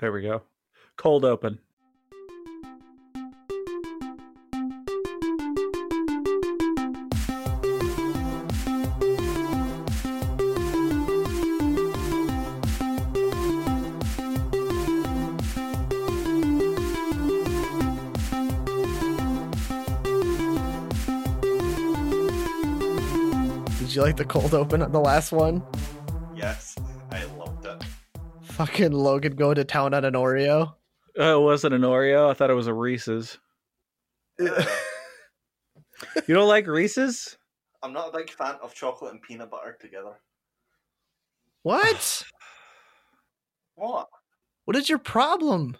There we go. Cold open. Did you like the cold open on the last one? Fucking Logan going to town on an Oreo. Oh, it wasn't an Oreo. I thought it was a Reese's. Uh, You don't like Reese's? I'm not a big fan of chocolate and peanut butter together. What? What? What is your problem?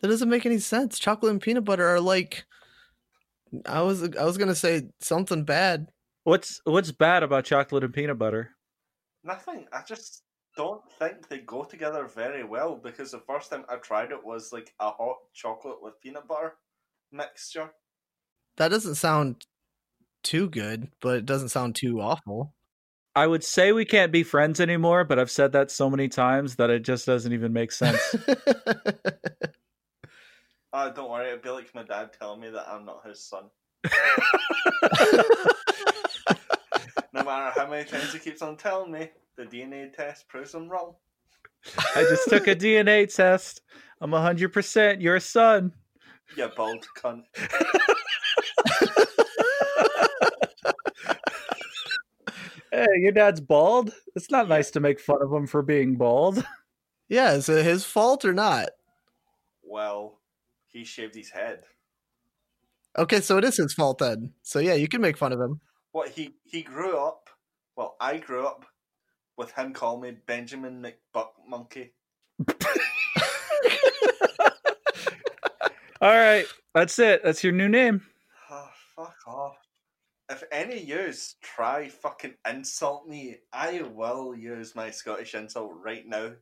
That doesn't make any sense. Chocolate and peanut butter are like I was I was gonna say something bad. What's what's bad about chocolate and peanut butter? Nothing. I just don't think they go together very well because the first time I tried it was like a hot chocolate with peanut butter mixture. That doesn't sound too good, but it doesn't sound too awful. I would say we can't be friends anymore, but I've said that so many times that it just doesn't even make sense. Uh, don't worry, it'd be like my dad telling me that I'm not his son. No matter how many times he keeps on telling me, the DNA test proves him wrong. I just took a DNA test. I'm 100% your son. You bald cunt. Hey, your dad's bald? It's not nice to make fun of him for being bald. yeah, is it his fault or not? Well, he shaved his head. Okay, so it is his fault then. So yeah, you can make fun of him. What he he grew up. Well, I grew up with him calling me Benjamin McBuck Monkey. All right, that's it. That's your new name. Oh, fuck off. If any of yous try fucking insult me, I will use my Scottish insult right now.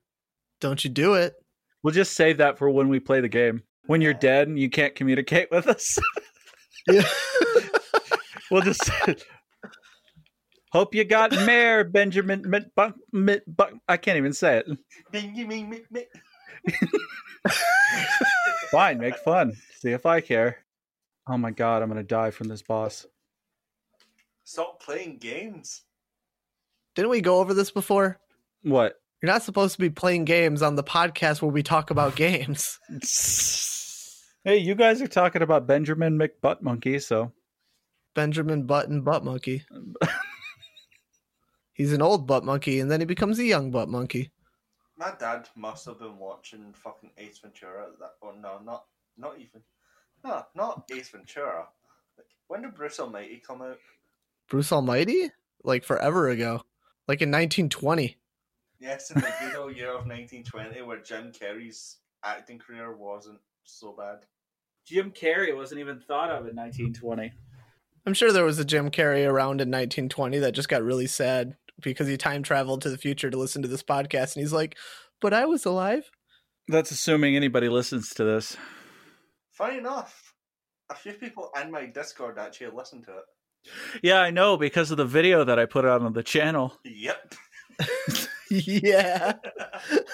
Don't you do it. We'll just save that for when we play the game. When you're dead and you can't communicate with us, Yeah. we'll just hope you got mayor Benjamin. Mit- Buck, Mit- Buck- I can't even say it. Bing. Fine, make fun. See if I care. Oh my god, I'm gonna die from this boss. Stop playing games. Didn't we go over this before? What? You're not supposed to be playing games on the podcast where we talk about games. Hey, you guys are talking about Benjamin McButt Monkey, so Benjamin Button Butt Monkey. He's an old butt monkey and then he becomes a young butt monkey. My dad must have been watching fucking Ace Ventura. at That or no, not not even. No, not Ace Ventura. Like, when did Bruce Almighty come out? Bruce Almighty? Like forever ago. Like in 1920. Yes, in the good old year of 1920, where Jim Carrey's acting career wasn't so bad. Jim Carrey wasn't even thought of in 1920. I'm sure there was a Jim Carrey around in 1920 that just got really sad because he time traveled to the future to listen to this podcast and he's like, "But I was alive." That's assuming anybody listens to this. Funny enough, a few people in my Discord actually listened to it. Yeah, I know because of the video that I put out on the channel. Yep. yeah.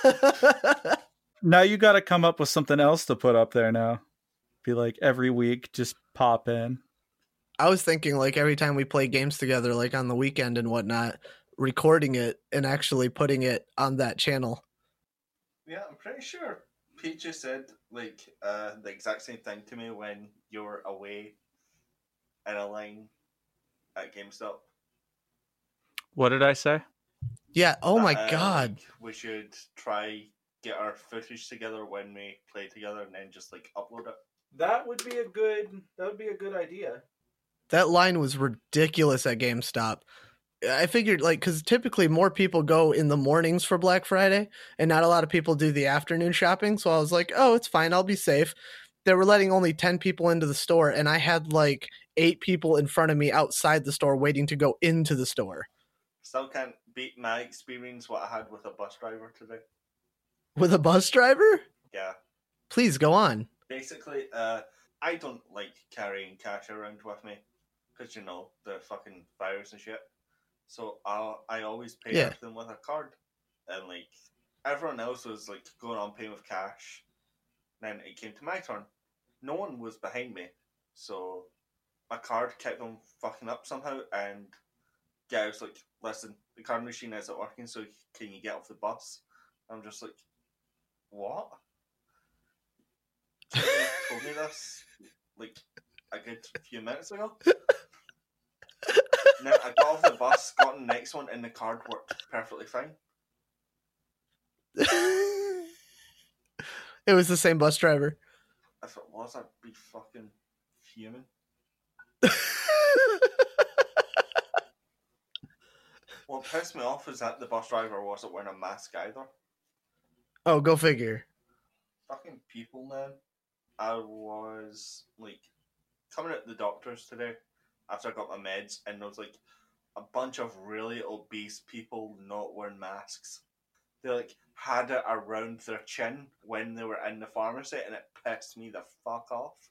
Now you got to come up with something else to put up there now. Be like every week, just pop in. I was thinking like every time we play games together, like on the weekend and whatnot, recording it and actually putting it on that channel. Yeah, I'm pretty sure Pete just said like uh, the exact same thing to me when you're away in a line at GameStop. What did I say? Yeah. Oh my Uh, god. we should try get our footage together when we play together and then just like upload it. That would be a good. That would be a good idea. That line was ridiculous at GameStop. I figured like cuz typically more people go in the mornings for Black Friday and not a lot of people do the afternoon shopping, so I was like, "Oh, it's fine. I'll be safe." They were letting only 10 people into the store and I had like 8 people in front of me outside the store waiting to go into the store. Still can't beat my experience what I had with a bus driver today. With a bus driver? Yeah. Please go on. Basically, uh, I don't like carrying cash around with me because you know the fucking virus and shit. So I I always pay Yeah. everything with a card, and like everyone else was like going on paying with cash. Then it came to my turn. No one was behind me, so my card kept on fucking up somehow. And guy was like, "Listen, the card machine isn't working, so can you get off the bus?" I'm just like, "What?" Told me this like a good few minutes ago. Now I got off the bus, got the next one, and the card worked perfectly fine. it was the same bus driver. If it was, I'd be fucking fuming. What pissed me off is that the bus driver wasn't wearing a mask either. oh, go figure. Fucking people, man. I was like coming at the doctors today after I got my meds, and there was like a bunch of really obese people not wearing masks. They like had it around their chin when they were in the pharmacy, and it pissed me the fuck off.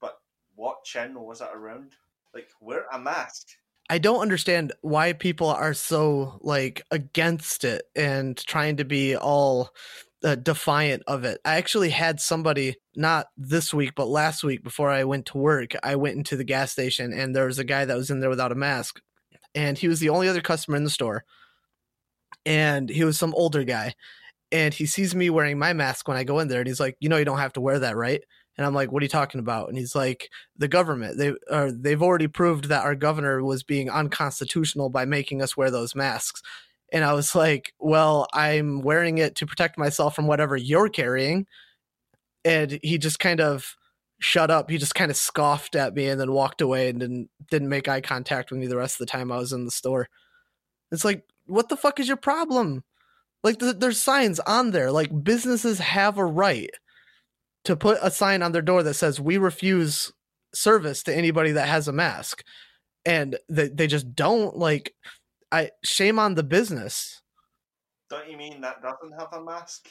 But what chin was it around? Like, wear a mask. I don't understand why people are so like against it and trying to be all uh, defiant of it. I actually had somebody not this week but last week before I went to work. I went into the gas station and there was a guy that was in there without a mask and he was the only other customer in the store. And he was some older guy and he sees me wearing my mask when I go in there and he's like, "You know you don't have to wear that, right?" And I'm like, "What are you talking about?" And he's like, "The government. They are they've already proved that our governor was being unconstitutional by making us wear those masks." And I was like, "Well, I'm wearing it to protect myself from whatever you're carrying." And he just kind of shut up. He just kind of scoffed at me and then walked away and didn't didn't make eye contact with me the rest of the time I was in the store. It's like, what the fuck is your problem? Like, th- there's signs on there. Like, businesses have a right to put a sign on their door that says, "We refuse service to anybody that has a mask," and they they just don't. Like, I shame on the business. Don't you mean that doesn't have a mask?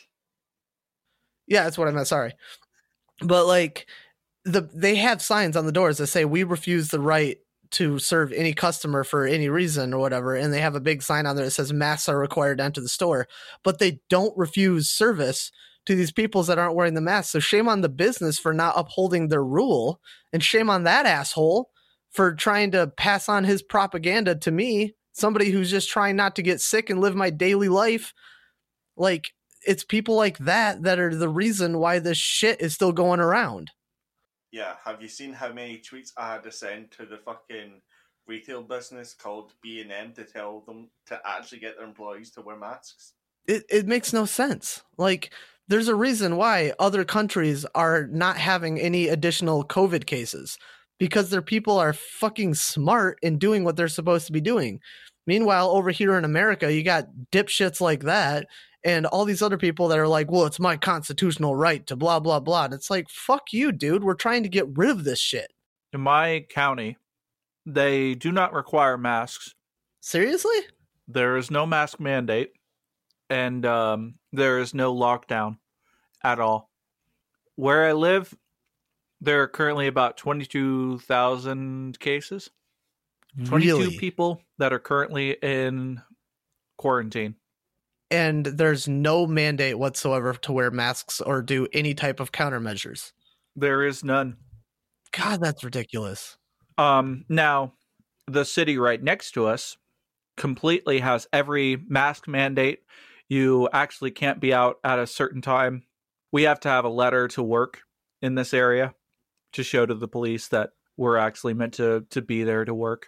Yeah, that's what I meant. Sorry, but like the they have signs on the doors that say we refuse the right to serve any customer for any reason or whatever, and they have a big sign on there that says masks are required to enter the store, but they don't refuse service to these people that aren't wearing the mask. So shame on the business for not upholding their rule, and shame on that asshole for trying to pass on his propaganda to me, somebody who's just trying not to get sick and live my daily life. Like it's people like that that are the reason why this shit is still going around. Yeah, have you seen how many tweets I had to send to the fucking retail business called B and M to tell them to actually get their employees to wear masks? It it makes no sense. Like there's a reason why other countries are not having any additional COVID cases because their people are fucking smart in doing what they're supposed to be doing. Meanwhile, over here in America, you got dipshits like that and all these other people that are like, well, it's my constitutional right to blah, blah, blah. And it's like, fuck you, dude. We're trying to get rid of this shit. In my county, they do not require masks. Seriously? There is no mask mandate, and um, there is no lockdown at all. Where I live, there are currently about 22,000 cases. 22 Really? people that are currently in quarantine. And there's no mandate whatsoever to wear masks or do any type of countermeasures. There is none. God, that's ridiculous. Um, now, the city right next to us completely has every mask mandate. You actually can't be out at a certain time. We have to have a letter to work in this area to show to the police that we're actually meant to to be there to work.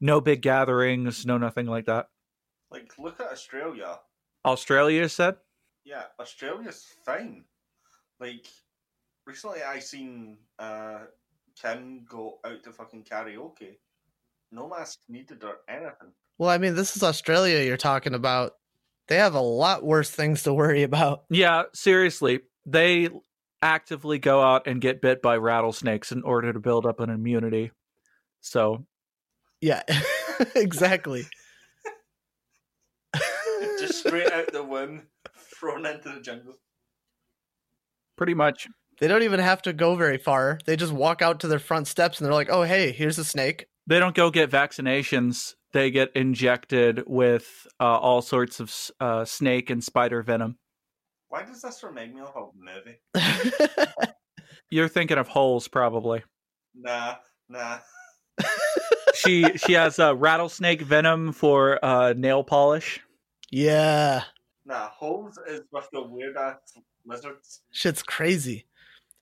No big gatherings, no nothing like that. Like, look at Australia. Australia said Yeah, Australia's fine. Like, recently I seen uh, Kim go out to fucking karaoke. No mask needed or anything. Well, I mean, this is Australia you're talking about. They have a lot worse things to worry about. Yeah, seriously. They actively go out and get bit by rattlesnakes in order to build up an immunity. So, Yeah, exactly. Just straight out the womb, thrown into the jungle. pretty much. They don't even have to go very far. They just walk out to their front steps and they're like, oh, hey, here's a snake. They don't go get vaccinations. They get injected with uh, all sorts of uh, snake and spider venom. Why does this remind me of a movie? You're thinking of holes, probably. Nah, nah. She she has uh, rattlesnake venom for uh, nail polish. yeah. Nah, holes is with the weird ass lizards. Shit's crazy.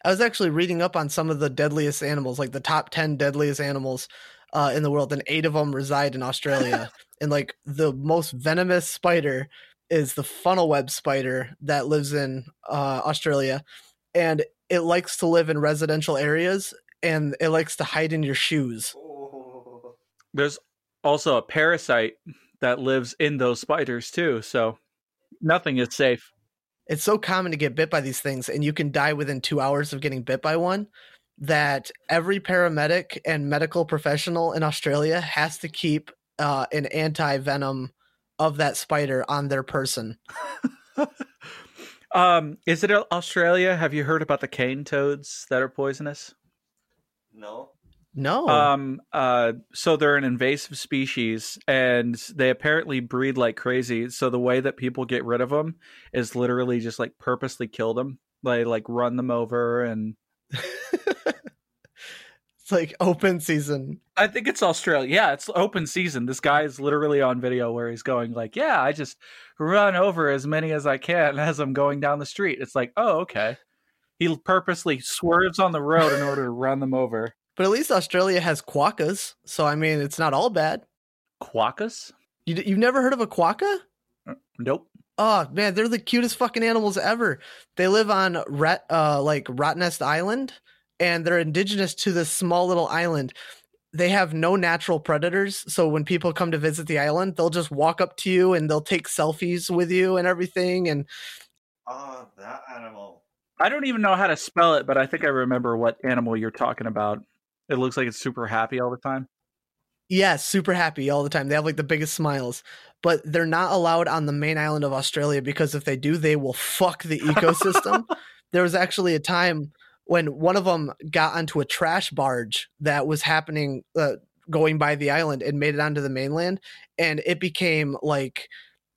I was actually reading up on some of the deadliest animals, like the top 10 deadliest animals uh, in the world, and eight of them reside in Australia. and like the most venomous spider is the funnel web spider that lives in uh, Australia. And it likes to live in residential areas and it likes to hide in your shoes. There's also a parasite that lives in those spiders too. So nothing is safe. it's so common to get bit by these things and you can die within two hours of getting bit by one that every paramedic and medical professional in australia has to keep uh, an anti-venom of that spider on their person um, is it Australia? Have you heard about the cane toads that are poisonous? no. no Um, uh, so they're an invasive species, and they apparently breed like crazy. So the way that people get rid of them is literally just like purposely kill them. They like run them over, and it's like open season I think it's Australia. Yeah, it's open season. This guy is literally on video where he's going like, "Yeah, I just run over as many as I can as I'm going down the street." It's like, oh, okay. He purposely swerves on the road in order to run them over. but at least australia has quokkas so i mean it's not all bad Quokkas? you, you've never heard of a quokka uh, Nope. Oh man, they're the cutest fucking animals ever. They live on Rat, uh, like Rottnest Island, and they're indigenous to this small little island. They have no natural predators, so when people come to visit the island, they'll just walk up to you and they'll take selfies with you and everything. And Ah, that animal. I don't even know how to spell it, but I think I remember what animal you're talking about. It looks like it's super happy all the time. Yeah, super happy all the time. They have like the biggest smiles, but they're not allowed on the main island of Australia because if they do, they will fuck the ecosystem. there was actually a time when one of them got onto a trash barge that was happening, uh, going by the island and made it onto the mainland, and it became like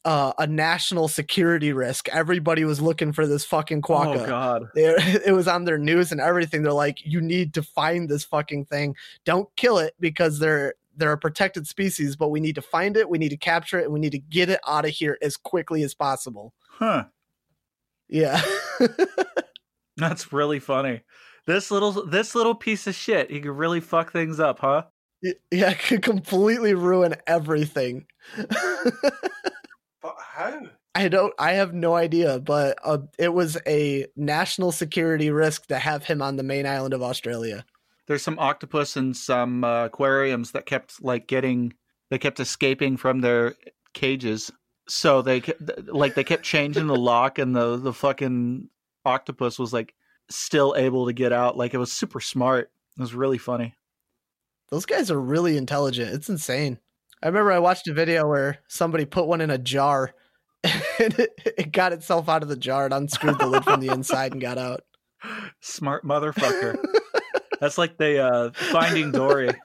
uh, a national security risk. Everybody was looking for this fucking quokka Oh god. it, it was on their news and everything. They're like, you need to find this fucking thing. Don't kill it because they're they're a protected species, but we need to find it, we need to capture it, and we need to get it out of here as quickly as possible. Huh. Yeah. That's really funny. This little this little piece of shit, he could really fuck things up, huh? yeah, it could completely ruin everything. But how? I don't I have no idea, but uh, it was a national security risk to have him on the main island of Australia. There's some octopus in some uh, aquariums that kept like getting they kept escaping from their cages. So they ke- like they kept changing the lock and the the fucking octopus was like still able to get out. Like it was super smart. It was really funny. Those guys are really intelligent. It's insane. I remember I watched a video where somebody put one in a jar and it, it got itself out of the jar and unscrewed the lid from the inside and got out. Smart motherfucker. That's like the uh Finding Dory.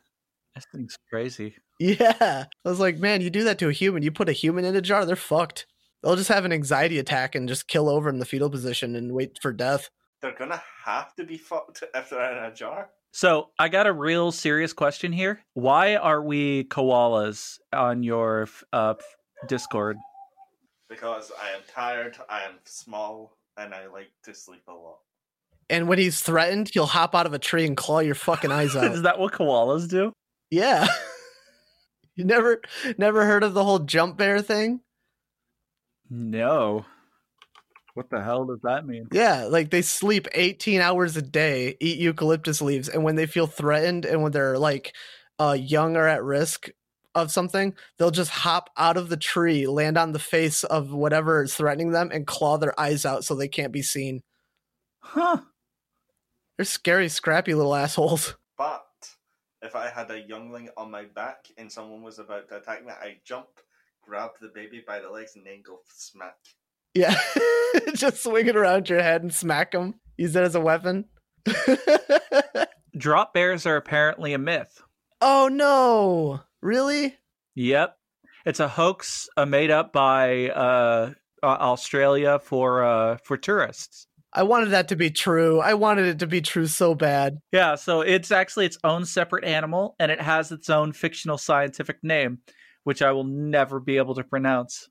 That thing's crazy. Yeah. I was like, man, you do that to a human. You put a human in a jar, they're fucked. They'll just have an anxiety attack and just kill over in the fetal position and wait for death. They're gonna have to be fucked if they're in a jar. So I got a real serious question here. Why are we koalas on your uh, Discord? Because I am tired, I am small, and I like to sleep a lot. And when he's threatened, he'll hop out of a tree and claw your fucking eyes out. Is that what koalas do? yeah. you never never heard of the whole jump bear thing? No. What the hell does that mean? Yeah, like they sleep 18 hours a day, eat eucalyptus leaves, and when they feel threatened and when they're like uh young or at risk of something, they'll just hop out of the tree, land on the face of whatever is threatening them, and claw their eyes out so they can't be seen. Huh. They're scary, scrappy little assholes. But if I had a youngling on my back and someone was about to attack me, I'd jump, grab the baby by the legs, and then go smack. Yeah, just swing it around your head and smack them. Use it as a weapon. Drop bears are apparently a myth. Oh no! Really? Yep. It's a hoax uh, made up by uh, uh, Australia for uh, for tourists. I wanted that to be true. I wanted it to be true so bad. Yeah, so it's actually its own separate animal, and it has its own fictional scientific name, which I will never be able to pronounce.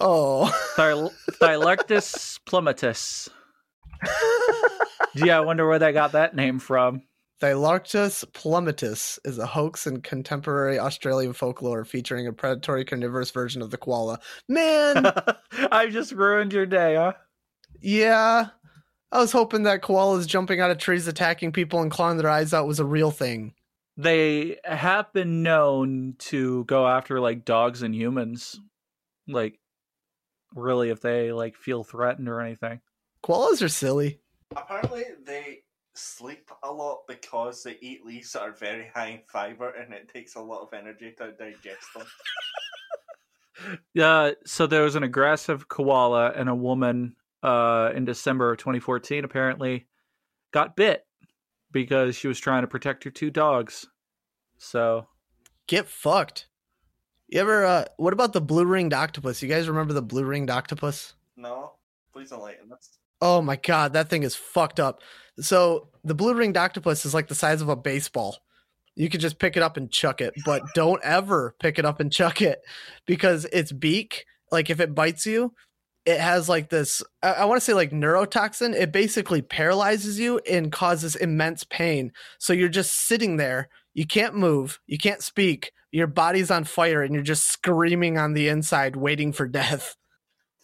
Oh. Thyl- Thylarctos plummetus. Yeah, I wonder where they got that name from. Thylarctos plummetus is a hoax in contemporary Australian folklore featuring a predatory carnivorous version of the koala. Man, I just ruined your day, huh? yeah. I was hoping that koalas jumping out of trees, attacking people, and clawing their eyes out was a real thing. They have been known to go after like dogs and humans. Like really if they like feel threatened or anything. Koalas are silly. Apparently, they sleep a lot because they eat leaves that are very high in fiber, and it takes a lot of energy to digest them. Uh, so there was an aggressive koala and a woman uh, in December of 2014 apparently got bit because she was trying to protect her two dogs. So Get fucked. You ever, uh, what about the blue ringed octopus? You guys remember the blue ringed octopus? No, please enlighten us. Oh my god, that thing is fucked up. So the blue ringed octopus is like the size of a baseball. You could just pick it up and chuck it, but don't ever pick it up and chuck it because its beak, like if it bites you, it has like this I, I want to say like neurotoxin. It basically paralyzes you and causes immense pain. So you're just sitting there. You can't move. You can't speak. Your body's on fire and you're just screaming on the inside, waiting for death.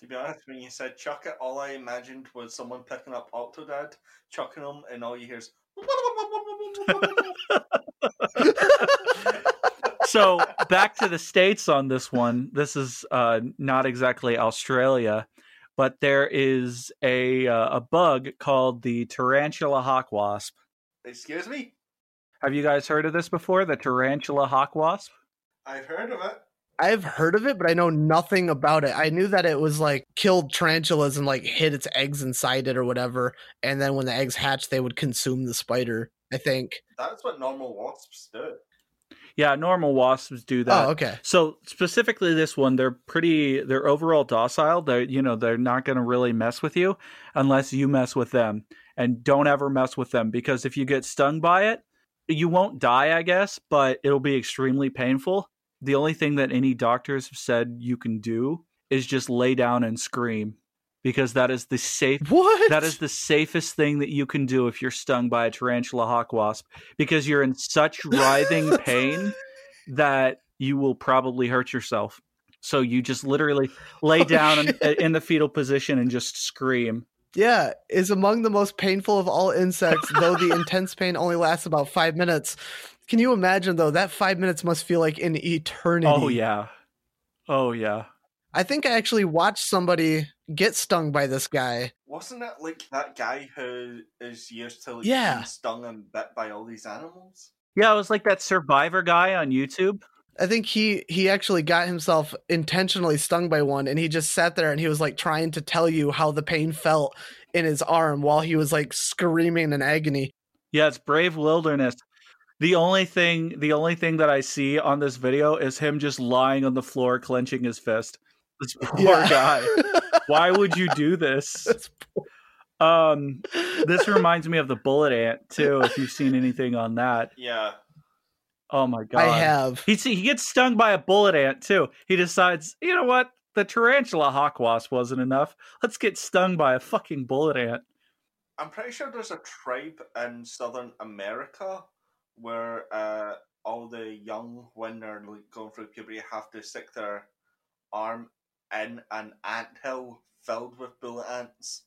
To be honest, when you said chuck it, all I imagined was someone picking up Octodad, chucking them, and all you hear is. so back to the states on this one. This is uh, not exactly Australia, but there is a uh, a bug called the tarantula hawk wasp. Excuse me? Have you guys heard of this before? The tarantula hawk wasp? I've heard of it. I've heard of it, but I know nothing about it. I knew that it was like killed tarantulas and like hid its eggs inside it or whatever. And then when the eggs hatch, they would consume the spider, I think. That's what normal wasps do. Yeah, normal wasps do that. oh, okay. So specifically this one, they're pretty they're overall docile. They're you know, they're not gonna really mess with you unless you mess with them. And don't ever mess with them because if you get stung by it, you won't die, I guess, but it'll be extremely painful. The only thing that any doctors have said you can do is just lay down and scream. Because that is the safe What? that is the safest thing that you can do if you're stung by a tarantula hawk wasp because you're in such writhing pain that you will probably hurt yourself. So you just literally lay Oh, down in, in the fetal position and just scream. Yeah, is among the most painful of all insects, though the intense pain only lasts about five minutes. Can you imagine though? That five minutes must feel like an eternity. Oh yeah. Oh yeah. I think I actually watched somebody get stung by this guy. Wasn't it like that guy who is used to like Yeah. being stung and bit by all these animals? Yeah, it was like that survivor guy on YouTube. I think he he actually got himself intentionally stung by one and he just sat there and he was like trying to tell you how the pain felt in his arm while he was like screaming in agony. Yeah, it's Brave Wilderness. The only thing the only thing that I see on this video is him just lying on the floor clenching his fist. This poor Yeah. guy. Why would you do this? Um this reminds me of the bullet ant too, if you've seen anything on that. Yeah. Oh my god. I have. He he gets stung by a bullet ant too. He decides, you know what? The tarantula hawk wasp wasn't enough. Let's get stung by a fucking bullet ant. I'm pretty sure there's a tribe in southern America where uh, all the young, when they're like, going through puberty, have to stick their arm in an anthill filled with bullet ants.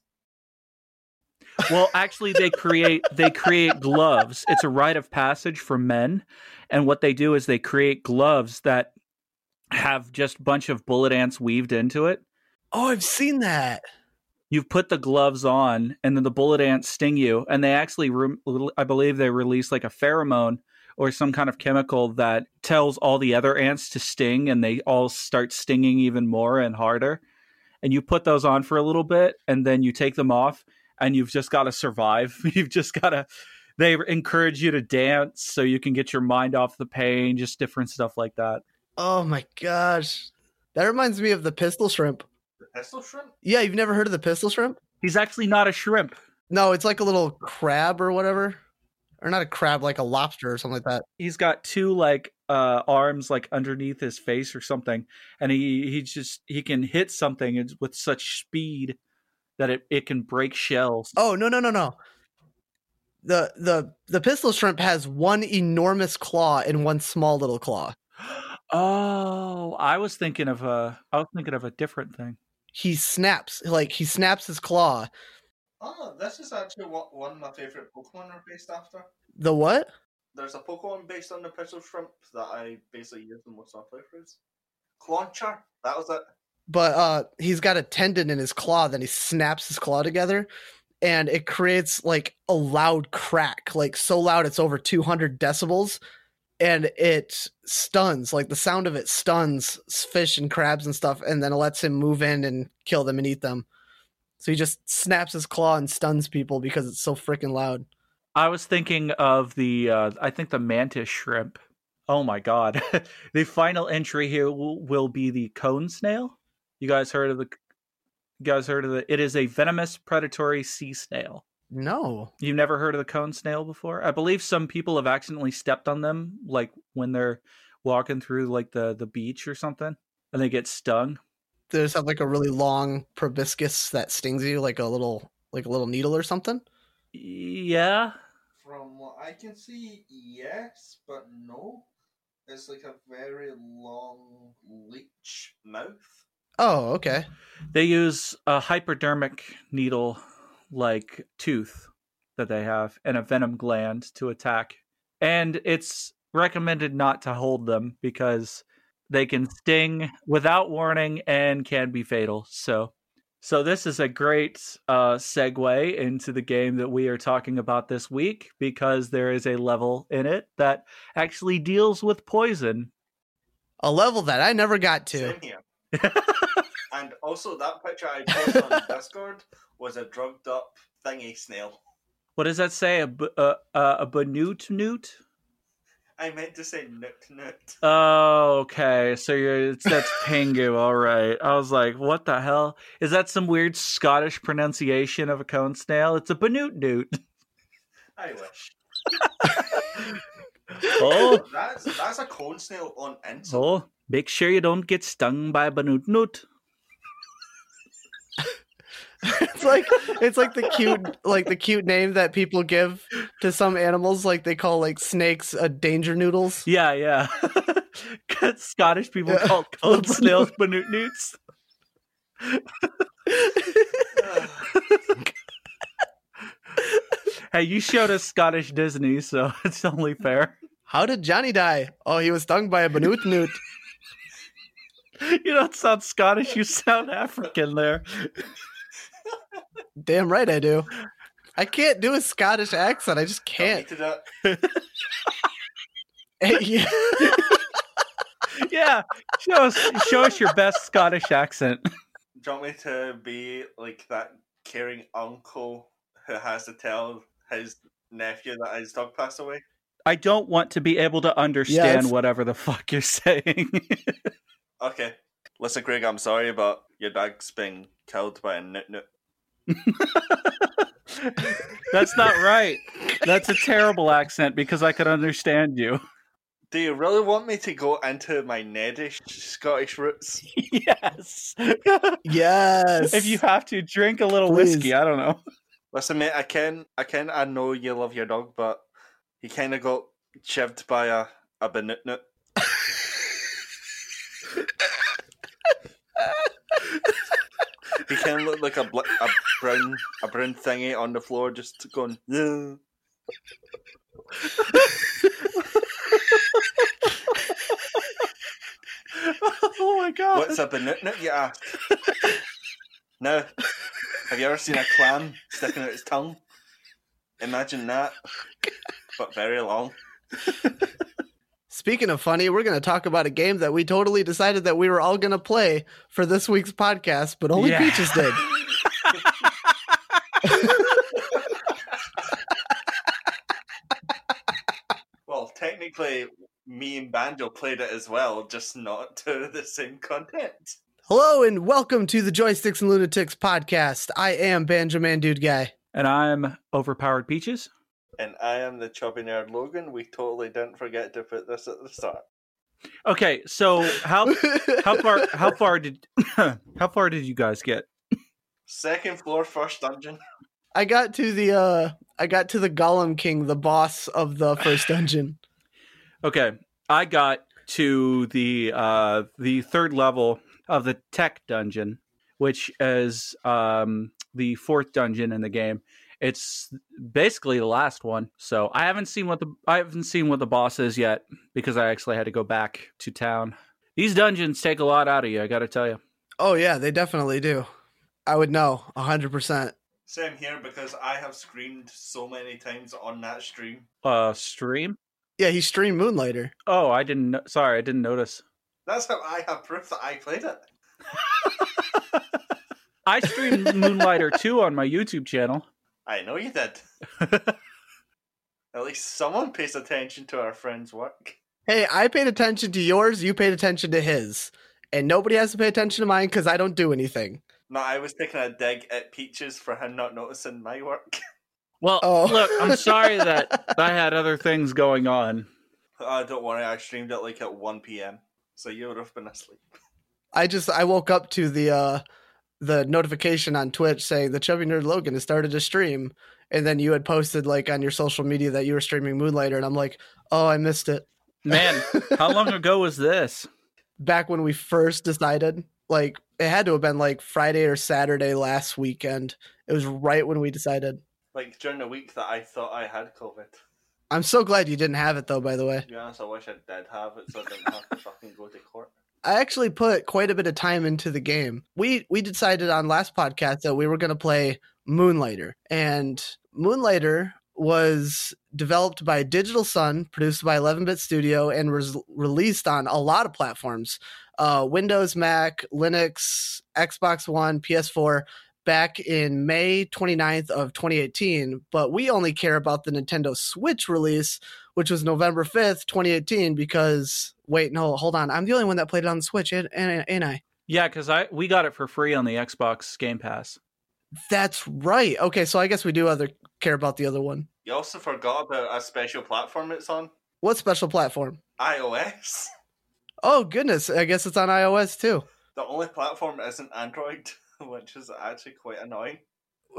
Well, actually they create they create gloves. It's a rite of passage for men. And what they do is they create gloves that have just a bunch of bullet ants weaved into it. Oh, I've seen that. You've put the gloves on and then the bullet ants sting you and they actually re- I believe they release like a pheromone or some kind of chemical that tells all the other ants to sting and they all start stinging even more and harder. And you put those on for a little bit and then you take them off and you've just got to survive. You've just got to they encourage you to dance so you can get your mind off the pain, just different stuff like that. Oh my gosh. That reminds me of the pistol shrimp. The pistol shrimp? Yeah, you've never heard of the pistol shrimp? He's actually not a shrimp. No, it's like a little crab or whatever. Or not a crab, like a lobster or something like that. He's got two like uh arms like underneath his face or something and he he just he can hit something with such speed that it, it can break shells. Oh no no no no. The the the pistol shrimp has one enormous claw and one small little claw. Oh, I was thinking of a I was thinking of a different thing. He snaps like he snaps his claw. Oh, this is actually what one of my favorite Pokemon are based after. The what? There's a Pokemon based on the pistol shrimp that I basically use in most of my playthroughs. Clauncher, that was it. But uh he's got a tendon in his claw, then he snaps his claw together and it creates like a loud crack, like so loud it's over 200 decibels and it stuns like the sound of it stuns fish and crabs and stuff and then it lets him move in and kill them and eat them so he just snaps his claw and stuns people because it's so freaking loud I was thinking of the uh I think the mantis shrimp. Oh my god. the final entry here will, will be the cone snail. You guys heard of the you guys heard of the it is a venomous predatory sea snail. no You've never heard of the cone snail before? I believe some people have accidentally stepped on them, like when they're walking through like the the beach or something, and they get stung. They just have like a really long proboscis that stings you like a little like a little needle or something Yeah, From what I can see, yes, but no. It's like a very long leech mouth. oh okay they use a hypodermic needle like tooth that they have and a venom gland to attack. And it's recommended not to hold them because they can sting without warning and can be fatal. So so this is a great uh, segue into the game that we are talking about this week because there is a level in it that actually deals with poison. a level that i never got to Same here. and also, that picture I posted on Discord was a drugged up thingy snail. What does that say? A b- uh, uh, a banut newt? I meant to say noot noot. Oh, okay. So you're it's, that's Pingu. All right. I was like, what the hell? Is that some weird Scottish pronunciation of a cone snail? It's a banut newt. I wish. Oh, That's that's a cone snail on Insta. oh, make sure you don't get stung by a banut newt. it's like it's like the cute like the cute name that people give to some animals like they call like snakes uh, danger noodles Yeah, yeah. Scottish people Yeah. call cone snails banut newts. Hey, you showed us Scottish Disney, so it's only fair. how did johnny die oh he was stung by a banut newt You don't sound Scottish, you sound African there. Damn right i do i can't do a scottish accent i just can't Don't need to do- yeah. Yeah, show us show us your best Scottish accent. Do you want me to be like that caring uncle who has to tell his nephew that his dog passed away? I don't want to be able to understand it's- whatever the fuck you're saying. Okay. Listen, Greg, I'm sorry, but your dog's being killed by a nut nut. That's not right. That's a terrible accent because I could understand you. Do you really want me to go into my Nedish Scottish roots? yes. yes if you have to drink a little Please. whiskey, I don't know. Listen, mate, I can, I can, I know you love your dog, but he kind of got chived by a a banut he kind of looked like a, bl- a brown a brown thingy on the floor, just going. "Yeah." oh my god. What's a banut nut? You ask. now, have you ever seen a clam sticking out its tongue? Imagine that, but very long. Speaking of funny, we're going to talk about a game that we totally decided that we were all going to play for this week's podcast, but only Yeah. Peaches did. Well, technically, me and Banjo played it as well, just not to the same content. Hello and welcome to the Joysticks and Lunatics podcast. I am Banjo Man Dude Guy. And I'm Overpowered Peaches. And I am the chubby nerd Logan. We totally didn't forget to put this at the start. Okay, so how how far how far did how far did you guys get? Second floor, first dungeon. I got to the uh I got to the Golem King, the boss of the first dungeon. Okay, I got to the uh the third level of the tech dungeon, which is um the fourth dungeon in the game. It's basically the last one. So I haven't seen what the I haven't seen what the boss is yet because I actually had to go back to town. These dungeons take a lot out of you, I got to tell you. Oh yeah, they definitely do. I would know 100%. Same here because I have screamed so many times on that stream. Uh stream? Yeah, he streamed Moonlighter. Oh, I didn't no- sorry, I didn't notice. That's how I have proof that I played it. I streamed Moonlighter 2 on my YouTube channel. I know you did. At least someone pays attention to our friend's work. Hey, I paid attention to yours, you paid attention to his. And nobody has to pay attention to mine because I don't do anything. No, I was taking a dig at Peaches for him not noticing my work. Well, Oh. look, I'm sorry that I had other things going on. Uh, don't worry, I streamed it like at 1 p.m. So you would have been asleep. I just I woke up to the uh the notification on Twitch saying the Chubby Nerd Logan has started to stream, and then you had posted like on your social media that you were streaming Moonlighter, and I'm like, oh, I missed it. Man, how long ago was this? Back when we first decided, like it had to have been like Friday or Saturday last weekend. It was right when we decided. Like during the week that I thought I had COVID. I'm so glad you didn't have it though. By the way, To be honest, I wish I did have it so I didn't have to fucking go to court. I actually put quite a bit of time into the game. We we decided on last podcast that we were going to play Moonlighter, and Moonlighter was developed by Digital Sun, produced by 11-bit Studio, and was released on a lot of platforms: uh, Windows, Mac, Linux, Xbox One, PS4. Back in May 29th of 2018, but we only care about the Nintendo Switch release, which was November 5th, 2018, because wait, no, hold on. I'm the only one that played it on the Switch, ain't, ain't ain't I? Yeah, because I we got it for free on the Xbox Game Pass. That's right. Okay, so I guess we do other care about the other one. You also forgot about uh, a special platform it's on What special platform? iOS. Oh goodness, I guess it's on iOS too. The only platform isn't Android, which is actually quite annoying.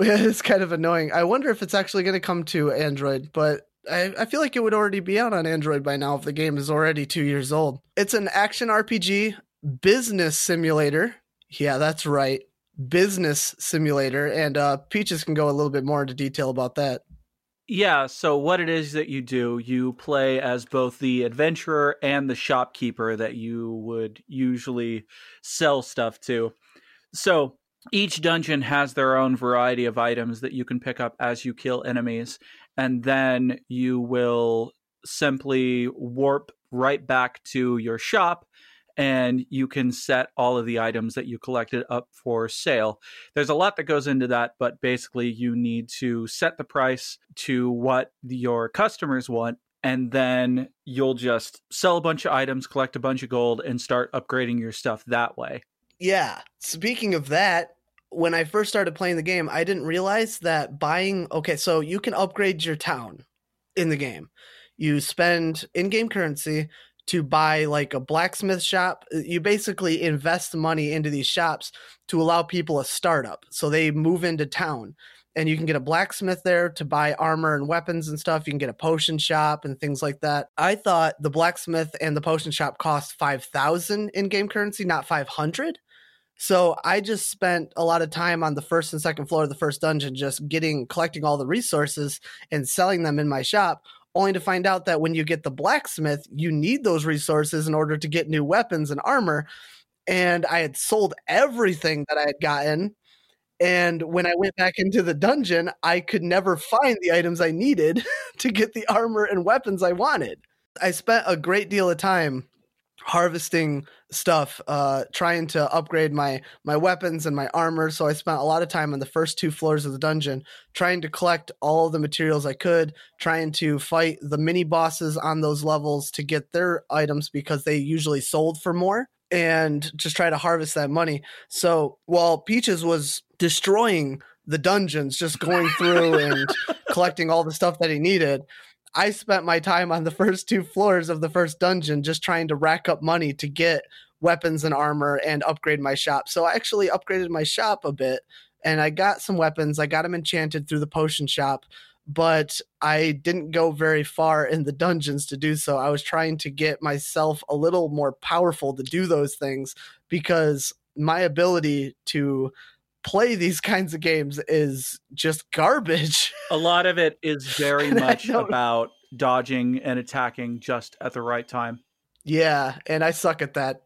It's kind of annoying. I wonder if it's actually going to come to Android, but I, I feel like it would already be out on Android by now if the game is already two years old. It's an action RPG business simulator. Yeah, that's right. Business simulator. And uh, Peaches can go a little bit more into detail about that. Yeah, so what it is that you do, you play as both the adventurer and the shopkeeper that you would usually sell stuff to. So each dungeon has their own variety of items that you can pick up as you kill enemies, and then you will simply warp right back to your shop and you can set all of the items that you collected up for sale. There's a lot that goes into that, but basically, you need to set the price to what your customers want, and then you'll just sell a bunch of items, collect a bunch of gold, and start upgrading your stuff that way. Yeah. Speaking of that, when I first started playing the game, I didn't realize that buying. Okay, so you can upgrade your town in the game. You spend in game currency to buy like a blacksmith shop. You basically invest money into these shops to allow people a startup. So they move into town. And you can get a blacksmith there to buy armor and weapons and stuff. You can get a potion shop and things like that. I thought the blacksmith and the potion shop cost 5000 in game currency, not 500. So I just spent a lot of time on the first and second floor of the first dungeon, just getting collecting all the resources and selling them in my shop, only to find out that when you get the blacksmith, you need those resources in order to get new weapons and armor. And I had sold everything that I had gotten. And when I went back into the dungeon, I could never find the items I needed to get the armor and weapons I wanted. I spent a great deal of time harvesting stuff uh trying to upgrade my my weapons and my armor. So i spent a lot of time on the first two floors of the dungeon trying to collect all the materials i could trying to fight the mini bosses on those levels to get their items because they usually sold for more and just try to harvest that money. So while peaches was destroying the dungeons just going through and collecting all the stuff that he needed I spent my time on the first two floors of the first dungeon just trying to rack up money to get weapons and armor and upgrade my shop. So I actually upgraded my shop a bit and I got some weapons. I got them enchanted through the potion shop, but I didn't go very far in the dungeons to do so. I was trying to get myself a little more powerful to do those things because my ability to play these kinds of games is just garbage. A lot of it is very much about dodging and attacking just at the right time. Yeah, and I suck at that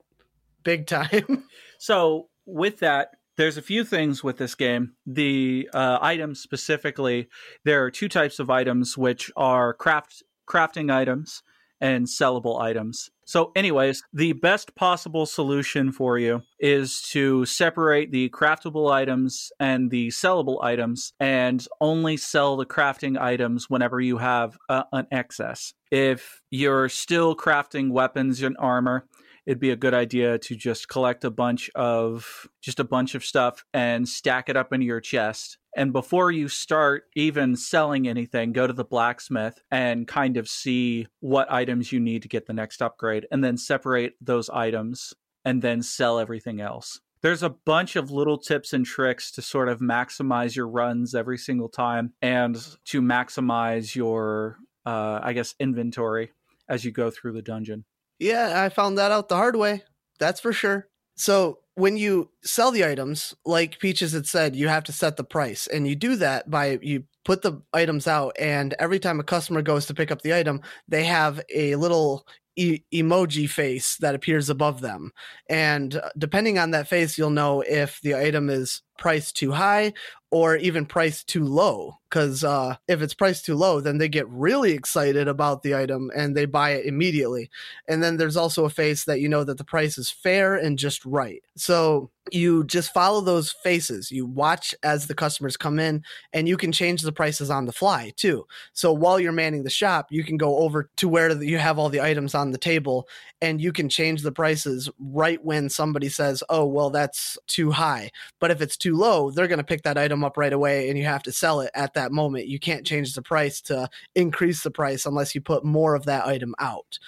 big time. so, with that, there's a few things with this game. The uh, items specifically, there are two types of items, which are craft crafting items and sellable items. So, anyways, the best possible solution for you is to separate the craftable items and the sellable items and only sell the crafting items whenever you have uh, an excess. If you're still crafting weapons and armor, it'd be a good idea to just collect a bunch of just a bunch of stuff and stack it up into your chest and before you start even selling anything, go to the blacksmith and kind of see what items you need to get the next upgrade and then separate those items and then sell everything else. There's a bunch of little tips and tricks to sort of maximize your runs every single time and to maximize your, uh, I guess, inventory as you go through the dungeon. Yeah, I found that out the hard way. That's for sure. So when you sell the items, like Peaches had said, you have to set the price, and you do that by you put the items out, and every time a customer goes to pick up the item, they have a little e- emoji face that appears above them, and uh, depending on that face, you'll know if the item is priced too high or even priced too low. Because uh, if it's priced too low, then they get really excited about the item and they buy it immediately. And then there's also a face that you know that the price is fair and just right. So you just follow those faces. You watch as the customers come in, and you can change the prices on the fly too. So while you're manning the shop, you can go over to where you have all the items on the table, and you can change the prices right when somebody says, "Oh, well, that's too high." But if it's too low, they're going to pick that item up right away, and you have to sell it at that moment. You can't change the price to increase the price unless you put more of that item out.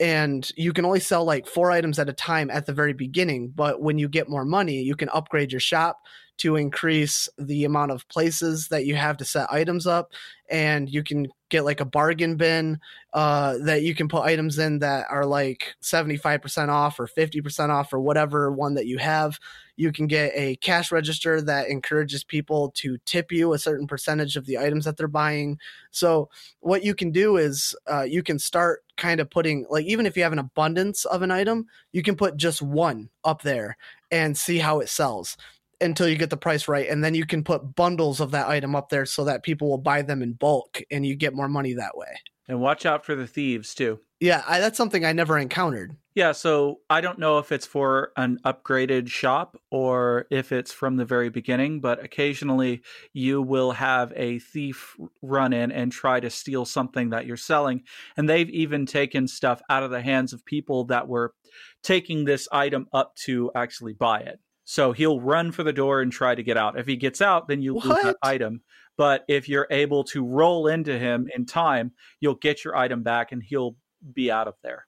And you can only sell like four items at a time at the very beginning but when you get more money you can upgrade your shop to increase the amount of places that you have to set items up. And you can get like a bargain bin uh, that you can put items in that are like 75% off or 50% off or whatever one that you have you can get a cash register that encourages people to tip you a certain percentage of the items that they're buying. So what you can do is uh, you can start kind of putting like even if you have an abundance of an item you can put just one up there and see how it sells until you get the price right. And then you can put bundles of that item up there so that people will buy them in bulk and you get more money that way. And watch out for the thieves too yeah I, that's something i never encountered yeah so i don't know if it's for an upgraded shop or if it's from the very beginning but occasionally you will have a thief run in and try to steal something that you're selling and they've even taken stuff out of the hands of people that were taking this item up to actually buy it so he'll run for the door and try to get out. If he gets out, then you what? lose that item. But if you're able to roll into him in time, you'll get your item back and he'll be out of there.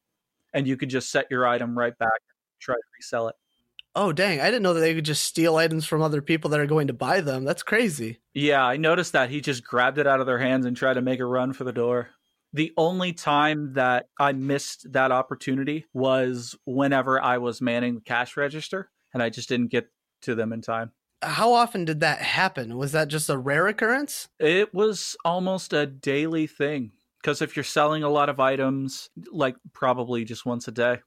And you could just set your item right back and try to resell it. Oh dang, I didn't know that they could just steal items from other people that are going to buy them. That's crazy. Yeah, I noticed that. He just grabbed it out of their hands and tried to make a run for the door. The only time that I missed that opportunity was whenever I was manning the cash register and I just didn't get to them in time. How often did that happen? Was that just a rare occurrence? It was almost a daily thing. Because if you're selling a lot of items, like probably just once a day.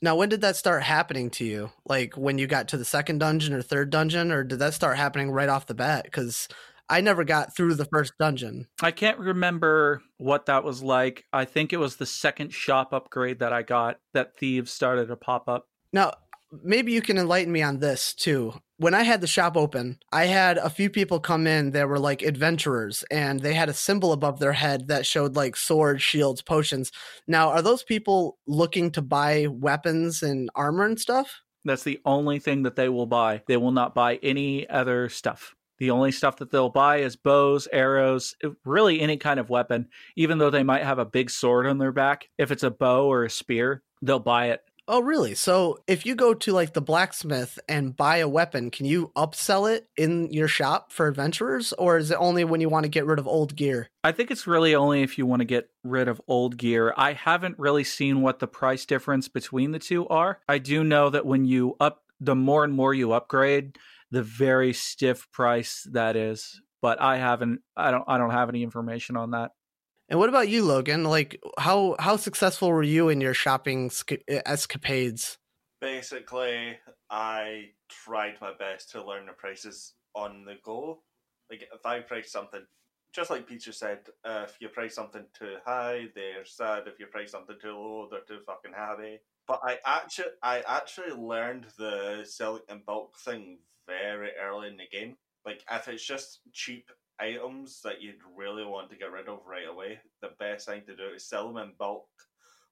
Now, when did that start happening to you? Like when you got to the second dungeon or third dungeon, or did that start happening right off the bat? Because I never got through the first dungeon. I can't remember what that was like. I think it was the second shop upgrade that I got that thieves started to pop up. Now, maybe you can enlighten me on this too. When I had the shop open, I had a few people come in that were like adventurers and they had a symbol above their head that showed like swords, shields, potions. Now, are those people looking to buy weapons and armor and stuff? That's the only thing that they will buy. They will not buy any other stuff. The only stuff that they'll buy is bows, arrows, uh, really any kind of weapon. Even though they might have a big sword on their back, if it's a bow or a spear, they'll buy it. Oh, really? So if you go to like the blacksmith and buy a weapon, can you upsell it in your shop for adventurers? Or is it only when you want to get rid of old gear? I think it's really only if you want to get rid of old gear. I haven't really seen what the price difference between the two are. I do know that when you up, the more and more you upgrade, the very stiff price that is. But I haven't, I don't, I don't have any information on that. And what about you, Logan? Like, how how successful were you in your shopping escapades? Basically, I tried my best to learn the prices on the go. Like, if I price something, just like Peter said, uh, if you price something too high, they're sad. If you price something too low, they're too fucking happy. But I actually, I actually learned the selling in bulk thing very early in the game. Like, if it's just cheap items that you'd really want to get rid of right away, the best thing to do is sell them in bulk,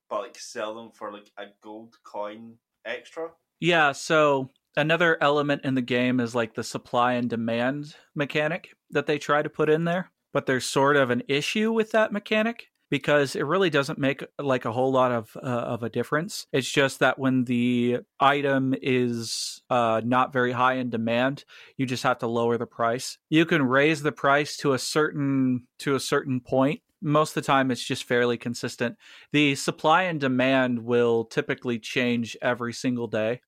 but like sell them for like a gold coin extra. Yeah, so another element in the game is like the supply and demand mechanic that they try to put in there, but there's sort of an issue with that mechanic because it really doesn't make like a whole lot of uh, of a difference. It's just that when the item is uh, not very high in demand, you just have to lower the price. You can raise the price to a certain to a certain point. Most of the time, it's just fairly consistent. The supply and demand will typically change every single day.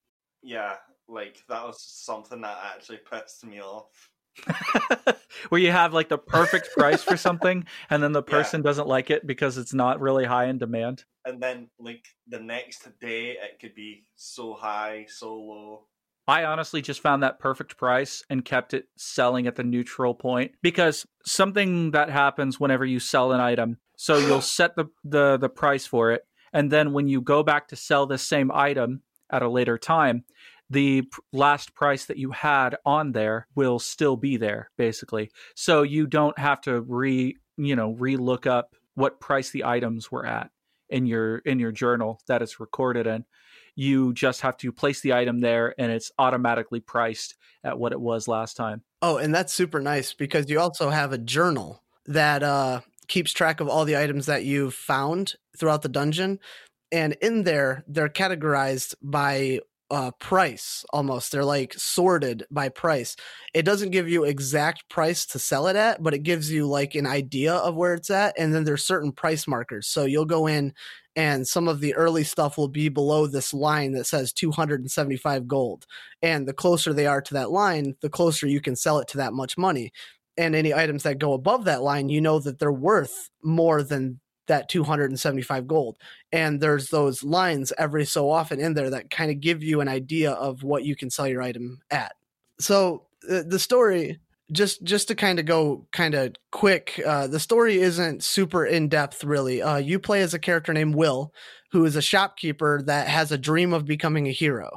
Yeah, like that was something that actually pissed me off. where you have like the perfect price for something and then the person yeah. doesn't like it because it's not really high in demand and then like the next day it could be so high so low I honestly just found that perfect price and kept it selling at the neutral point because something that happens whenever you sell an item so you'll set the, the the price for it and then when you go back to sell the same item at a later time the last price that you had on there will still be there basically. So you don't have to re you know re look up what price the items were at in your in your journal that it's recorded in. You just have to place the item there and it's automatically priced at what it was last time. Oh and that's super nice because you also have a journal that uh keeps track of all the items that you've found throughout the dungeon. And in there they're categorized by uh, price almost. They're like sorted by price. It doesn't give you exact price to sell it at, but it gives you like an idea of where it's at. And then there's certain price markers. So you'll go in and some of the early stuff will be below this line that says 275 gold. And the closer they are to that line, the closer you can sell it to that much money. And any items that go above that line, you know that they're worth more than that 275 gold. And there's those lines every so often in there that kind of give you an idea of what you can sell your item at. So uh, the story just just to kind of go kind of quick uh, the story isn't super in depth really uh, you play as a character named will who is a shopkeeper that has a dream of becoming a hero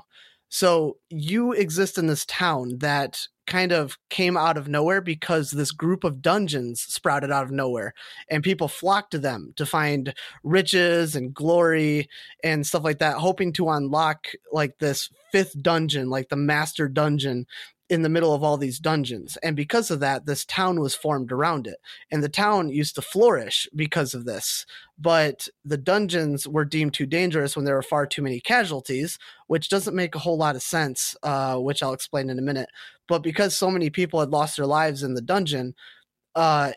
so you exist in this town that kind of came out of nowhere because this group of dungeons sprouted out of nowhere and people flocked to them to find riches and glory and stuff like that hoping to unlock like this fifth dungeon like the master dungeon in the middle of all these dungeons. And because of that, this town was formed around it. And the town used to flourish because of this. But the dungeons were deemed too dangerous when there were far too many casualties, which doesn't make a whole lot of sense, uh, which I'll explain in a minute. But because so many people had lost their lives in the dungeon, uh,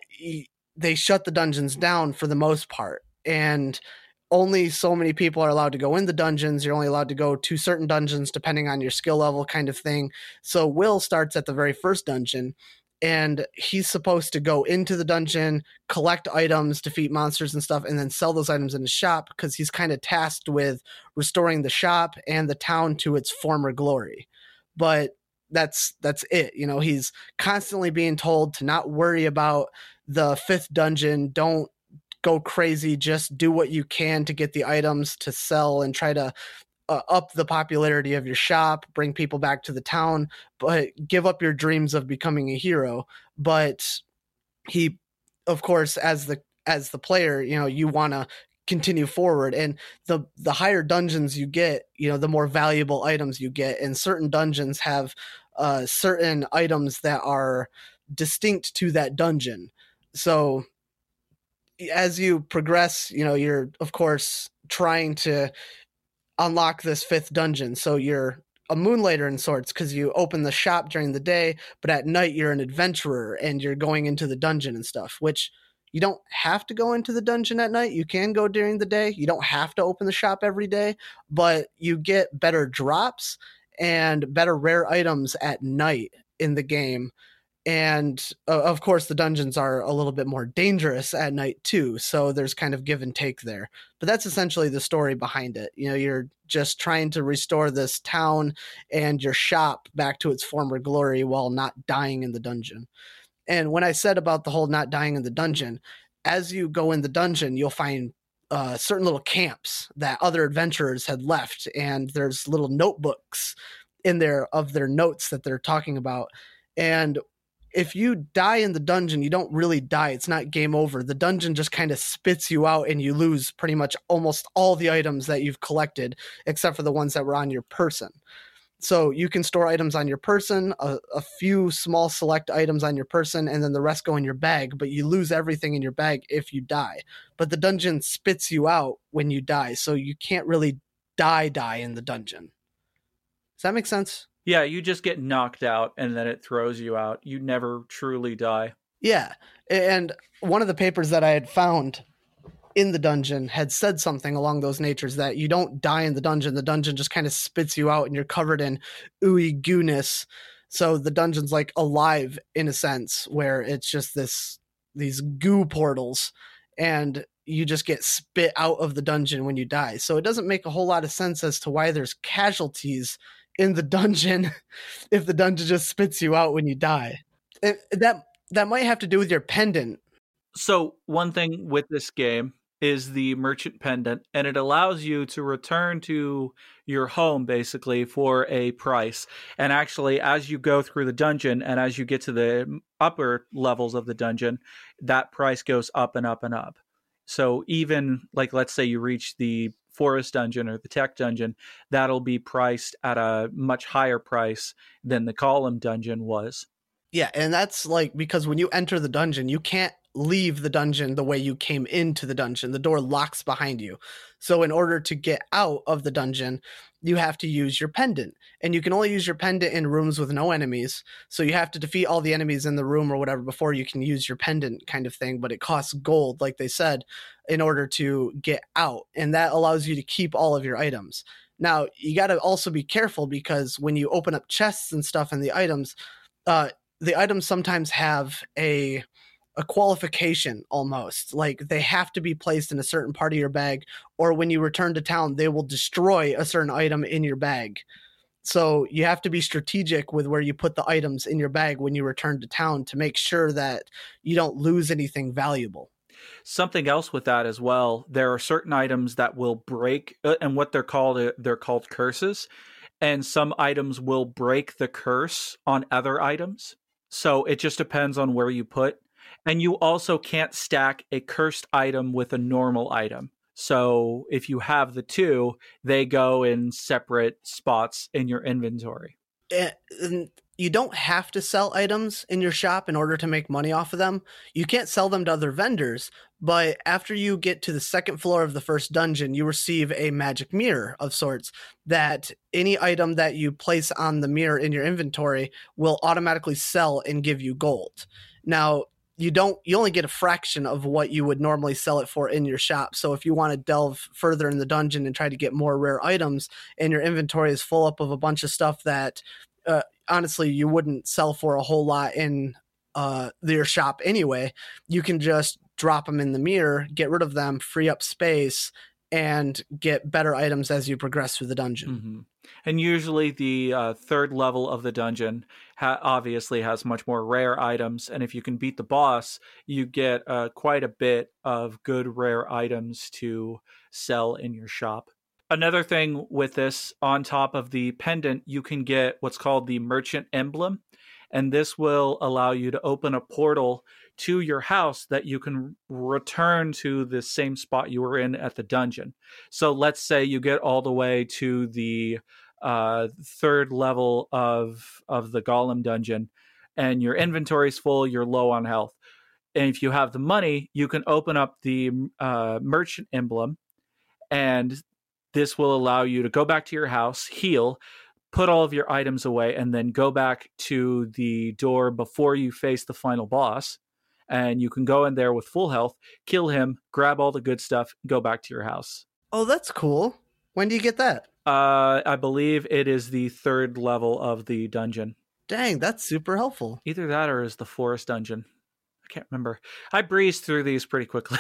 they shut the dungeons down for the most part. And only so many people are allowed to go in the dungeons. You're only allowed to go to certain dungeons depending on your skill level, kind of thing. So Will starts at the very first dungeon, and he's supposed to go into the dungeon, collect items, defeat monsters and stuff, and then sell those items in the shop because he's kind of tasked with restoring the shop and the town to its former glory. But that's that's it. You know, he's constantly being told to not worry about the fifth dungeon. Don't go crazy. Just do what you can to get the items to sell and try to uh, up the popularity of your shop, bring people back to the town, but give up your dreams of becoming a hero. But he, of course, as the as the player, you know, you want to continue forward and the the higher dungeons you get you know the more valuable items you get and certain dungeons have uh certain items that are distinct to that dungeon so as you progress you know you're of course trying to unlock this fifth dungeon so you're a moonlighter in sorts because you open the shop during the day but at night you're an adventurer and you're going into the dungeon and stuff which you don't have to go into the dungeon at night. You can go during the day. You don't have to open the shop every day, but you get better drops and better rare items at night in the game. And uh, of course, the dungeons are a little bit more dangerous at night too. So there's kind of give and take there. But that's essentially the story behind it. You know, you're just trying to restore this town and your shop back to its former glory while not dying in the dungeon. And when I said about the whole not dying in the dungeon, as you go in the dungeon, you'll find uh, certain little camps that other adventurers had left, and there's little notebooks in there of their notes that they're talking about. And if you die in the dungeon, you don't really die. It's not game over. The dungeon just kind of spits you out, and you lose pretty much almost all the items that you've collected, except for the ones that were on your person. So you can store items on your person, a, a, few small select items on your person, and then the rest go in your bag. But you lose everything in your bag if you die. But the dungeon spits you out when you die, so you can't really die die in the dungeon. Does that make sense? Yeah, you just get knocked out and then it throws you out. You never truly die. Yeah. And one of the papers that I had found in the dungeon had said something along those natures that you don't die in the dungeon. The dungeon just kind of spits you out and you're covered in ooey gooness. So the dungeon's like alive in a sense, where it's just this these goo portals and you just get spit out of the dungeon when you die. So it doesn't make a whole lot of sense as to why there's casualties in the dungeon if the dungeon just spits you out when you die. And that that might have to do with your pendant. So one thing with this game is the merchant pendant and it allows you to return to your home basically for a price and actually as you go through the dungeon and as you get to the upper levels of the dungeon that price goes up and up and up so even like let's say you reach the forest dungeon or the tech dungeon that'll be priced at a much higher price than the golem dungeon was yeah and that's like because when you enter the dungeon you can't leave the dungeon the way you came into the dungeon. The door locks behind you. So, in order to get out of the dungeon, you have to use your pendant. And you can only use your pendant in rooms with no enemies. So, you have to defeat all the enemies in the room or whatever before you can use your pendant, kind of thing. But it costs gold, like they said, in order to get out. And that allows you to keep all of your items. Now, you got to also be careful because when you open up chests and stuff and the items, uh, the items sometimes have a a qualification almost like they have to be placed in a certain part of your bag or when you return to town they will destroy a certain item in your bag. So you have to be strategic with where you put the items in your bag when you return to town to make sure that you don't lose anything valuable. Something else with that as well there are certain items that will break uh, and what they're called uh, they're called curses and some items will break the curse on other items so it just depends on where you put and you also can't stack a cursed item with a normal item. So if you have the two, they go in separate spots in your inventory. Eh, and you don't have to sell items in your shop in order to make money off of them. You can't sell them to other vendors, but after you get to the second floor of the first dungeon, you receive a magic mirror of sorts that any item that you place on the mirror in your inventory will automatically sell and give you gold. Now, you don't you only get a fraction of what you would normally sell it for in your shop so if you want to delve further in the dungeon and try to get more rare items and your inventory is full up of a bunch of stuff that uh, honestly you wouldn't sell for a whole lot in uh, your shop anyway you can just drop them in the mirror get rid of them free up space and get better items as you progress through the dungeon mm-hmm. And usually the uh, third level of the dungeon ha- obviously has much more rare items. And if you can beat the boss, you get uh, quite a bit of good rare items to sell in your shop. Another thing with this, on top of the pendant, you can get what's called the merchant emblem. And this will allow you to open a portal to your house that you can return to the same spot you were in at the dungeon. So let's say you get all the way to the uh, third level of of the golem dungeon, and your inventory is full. You're low on health, and if you have the money, you can open up the uh, merchant emblem, and this will allow you to go back to your house, heal, put all of your items away, and then go back to the door before you face the final boss and you can go in there with full health, kill him, grab all the good stuff, go back to your house. Oh, that's cool. When do you get that? Uh, I believe it is the third level of the dungeon. Dang, that's super helpful. Either that or is the forest dungeon. I can't remember. I breezed through these pretty quickly.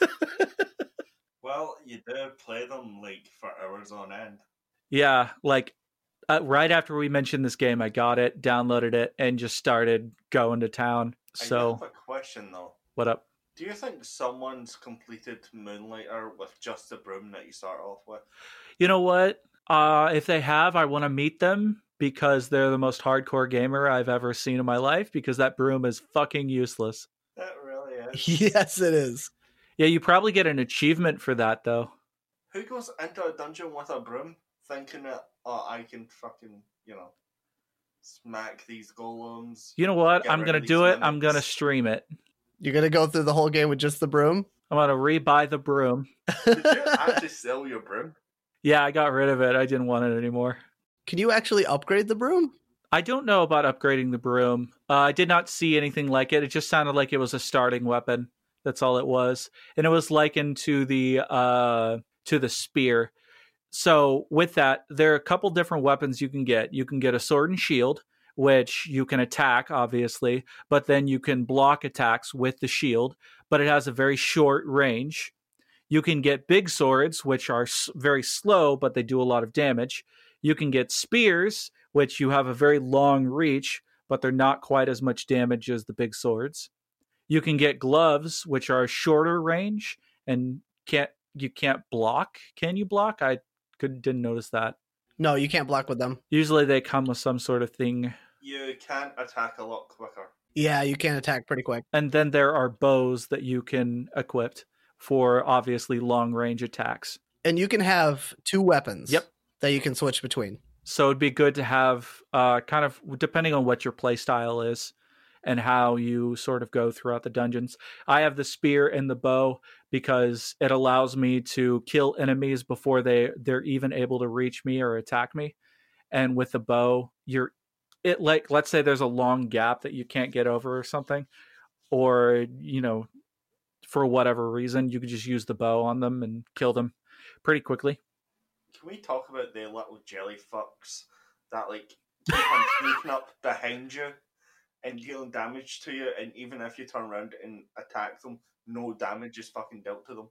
well, you did play them like for hours on end. Yeah, like uh, right after we mentioned this game, I got it, downloaded it, and just started going to town. So, I have a question though. What up? Do you think someone's completed Moonlighter with just the broom that you start off with? You know what? Uh, if they have, I want to meet them because they're the most hardcore gamer I've ever seen in my life because that broom is fucking useless. That really is. Yes, it is. Yeah, you probably get an achievement for that though. Who goes into a dungeon with a broom thinking that, oh, I can fucking, you know, smack these golems? You know what? I'm gonna do these it. I'm gonna stream it. You're gonna go through the whole game with just the broom? I'm gonna rebuy the broom. Did you actually sell your broom? Yeah, I got rid of it. I didn't want it anymore. Can you actually upgrade the broom? I don't know about upgrading the broom. Uh, I did not see anything like it. It just sounded like it was a starting weapon. That's all it was, and it was likened to the uh, to the spear. So with that, there are a couple different weapons you can get. You can get a sword and shield, which you can attack, obviously, but then you can block attacks with the shield, but it has a very short range. You can get big swords, which are very slow, but they do a lot of damage. You can get spears, which you have a very long reach, but they're not quite as much damage as the big swords. You can get gloves, which are shorter range and can't you can't block. Can you block? I could didn't notice that. No, you can't block with them. Usually they come with some sort of thing. You can attack a lot quicker. Yeah, you can attack pretty quick. And then there are bows that you can equip for obviously long range attacks. And you can have two weapons. Yep. That you can switch between. So it'd be good to have uh, kind of depending on what your play style is and how you sort of go throughout the dungeons. I have the spear and the bow because it allows me to kill enemies before they they're even able to reach me or attack me. And with the bow, you're it like let's say there's a long gap that you can't get over or something or you know for whatever reason you could just use the bow on them and kill them pretty quickly. Can we talk about the little jelly fucks that like keep on sneaking up behind you and dealing damage to you, and even if you turn around and attack them, no damage is fucking dealt to them.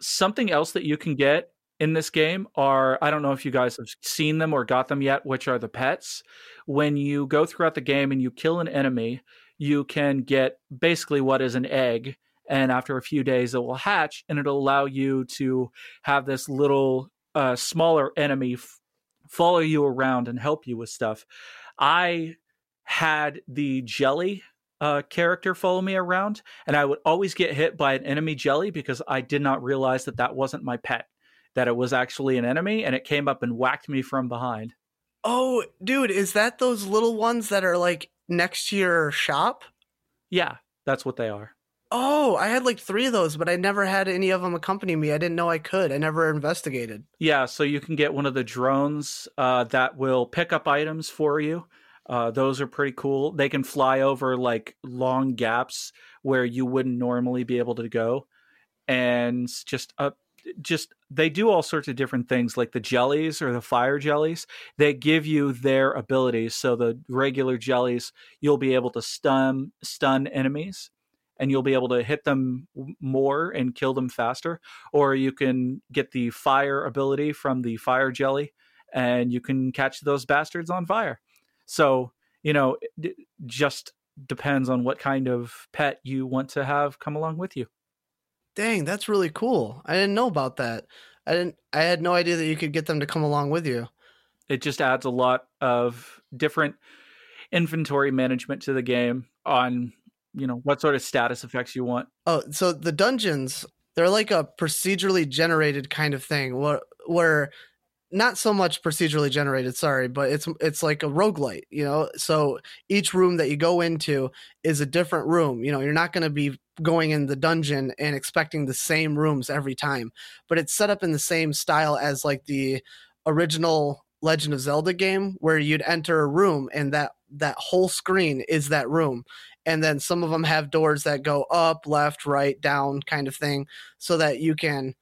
something else that you can get in this game are I don't know if you guys have seen them or got them yet, which are the pets. When you go throughout the game and you kill an enemy, you can get basically what is an egg. And after a few days, it will hatch and it'll allow you to have this little uh, smaller enemy f- follow you around and help you with stuff. I had the jelly uh, character follow me around, and I would always get hit by an enemy jelly because I did not realize that that wasn't my pet, that it was actually an enemy, and it came up and whacked me from behind. Oh, dude, is that those little ones that are like next to your shop? Yeah, that's what they are. Oh, I had like three of those, but I never had any of them accompany me. I didn't know I could. I never investigated. Yeah, so you can get one of the drones uh, that will pick up items for you. Uh, those are pretty cool. They can fly over like long gaps where you wouldn't normally be able to go, and just uh, just they do all sorts of different things. Like the jellies or the fire jellies, they give you their abilities. So the regular jellies, you'll be able to stun stun enemies, and you'll be able to hit them more and kill them faster. Or you can get the fire ability from the fire jelly and you can catch those bastards on fire. So, you know, it just depends on what kind of pet you want to have come along with you. Dang, that's really cool. I didn't know about that. I didn't I had no idea that you could get them to come along with you. It just adds a lot of different inventory management to the game on, you know, what sort of status effects you want. Oh, so the dungeons, they're like a procedurally generated kind of thing where where not so much procedurally generated, sorry, but it's it's like a roguelite, you know. So each room that you go into is a different room. You know, you're not going to be going in the dungeon and expecting the same rooms every time, but it's set up in the same style as like the original Legend of Zelda game where you'd enter a room and that that whole screen is that room. And then some of them have doors that go up, left, right, down kind of thing so that you can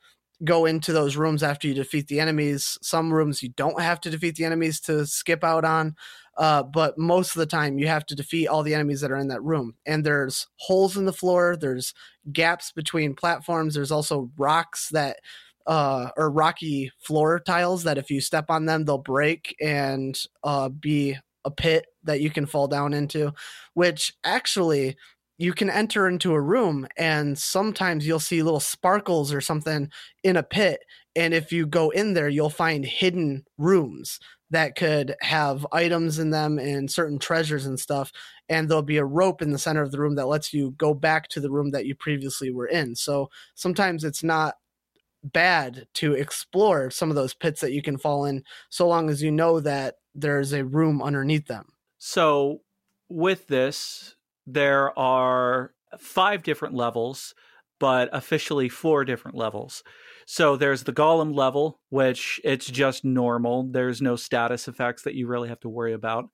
go into those rooms after you defeat the enemies. Some rooms you don't have to defeat the enemies to skip out on. Uh, but most of the time you have to defeat all the enemies that are in that room. And there's holes in the floor, there's gaps between platforms, there's also rocks that uh, or rocky floor tiles that if you step on them, they'll break and uh, be a pit that you can fall down into, which actually you can enter into a room and sometimes you'll see little sparkles or something in a pit. And if you go in there, you'll find hidden rooms that could have items in them and certain treasures and stuff. And there'll be a rope in the center of the room that lets you go back to the room that you previously were in. So sometimes it's not bad to explore some of those pits that you can fall in so long as you know that there's a room underneath them. So with this, there are five different levels, but officially four different levels. So there's the Golem level, which it's just normal. There's no status effects that you really have to worry about.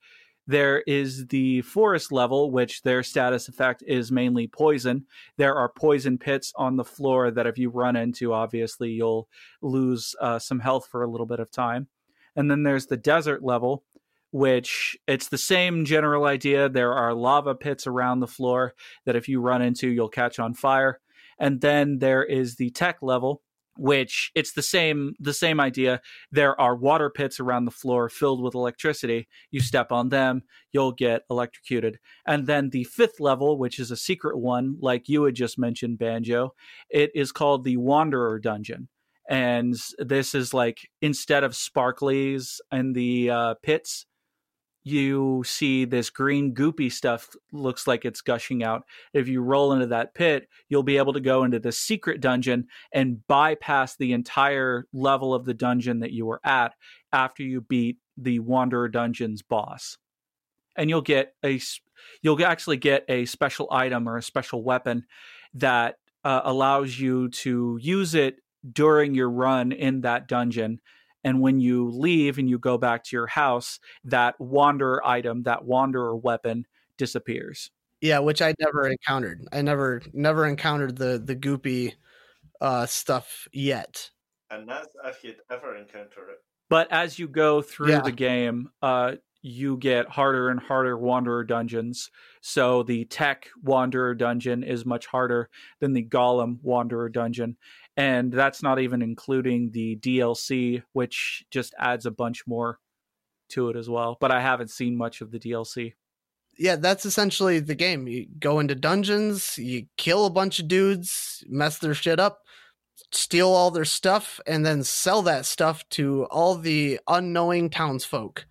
There is the forest level, which their status effect is mainly poison. There are poison pits on the floor that if you run into, obviously you'll lose uh, some health for a little bit of time. And then there's the desert level, which it's the same general idea. There are lava pits around the floor that if you run into, you'll catch on fire. And then there is the tech level, which it's the same the same idea there are water pits around the floor filled with electricity you step on them you'll get electrocuted and then the fifth level which is a secret one like you had just mentioned banjo it is called the wanderer dungeon and this is like instead of sparklies and the uh, pits you see this green goopy stuff looks like it's gushing out. If you roll into that pit, you'll be able to go into the secret dungeon and bypass the entire level of the dungeon that you were at after you beat the Wanderer Dungeon's boss. And you'll get a you'll actually get a special item or a special weapon that uh, allows you to use it during your run in that dungeon and when you leave and you go back to your house, that wanderer item, that wanderer weapon disappears. Yeah, which I never encountered. I never never encountered the the goopy uh, stuff yet. And that's if you'd ever encounter it. But as you go through yeah. the game, uh, you get harder and harder Wanderer dungeons. So the Tech Wanderer dungeon is much harder than the Golem Wanderer dungeon and that's not even including the DLC, which just adds a bunch more to it as well. But I haven't seen much of the DLC. Yeah, that's essentially the game. You go into dungeons, you kill a bunch of dudes, mess their shit up, steal all their stuff, and then sell that stuff to all the unknowing townsfolk.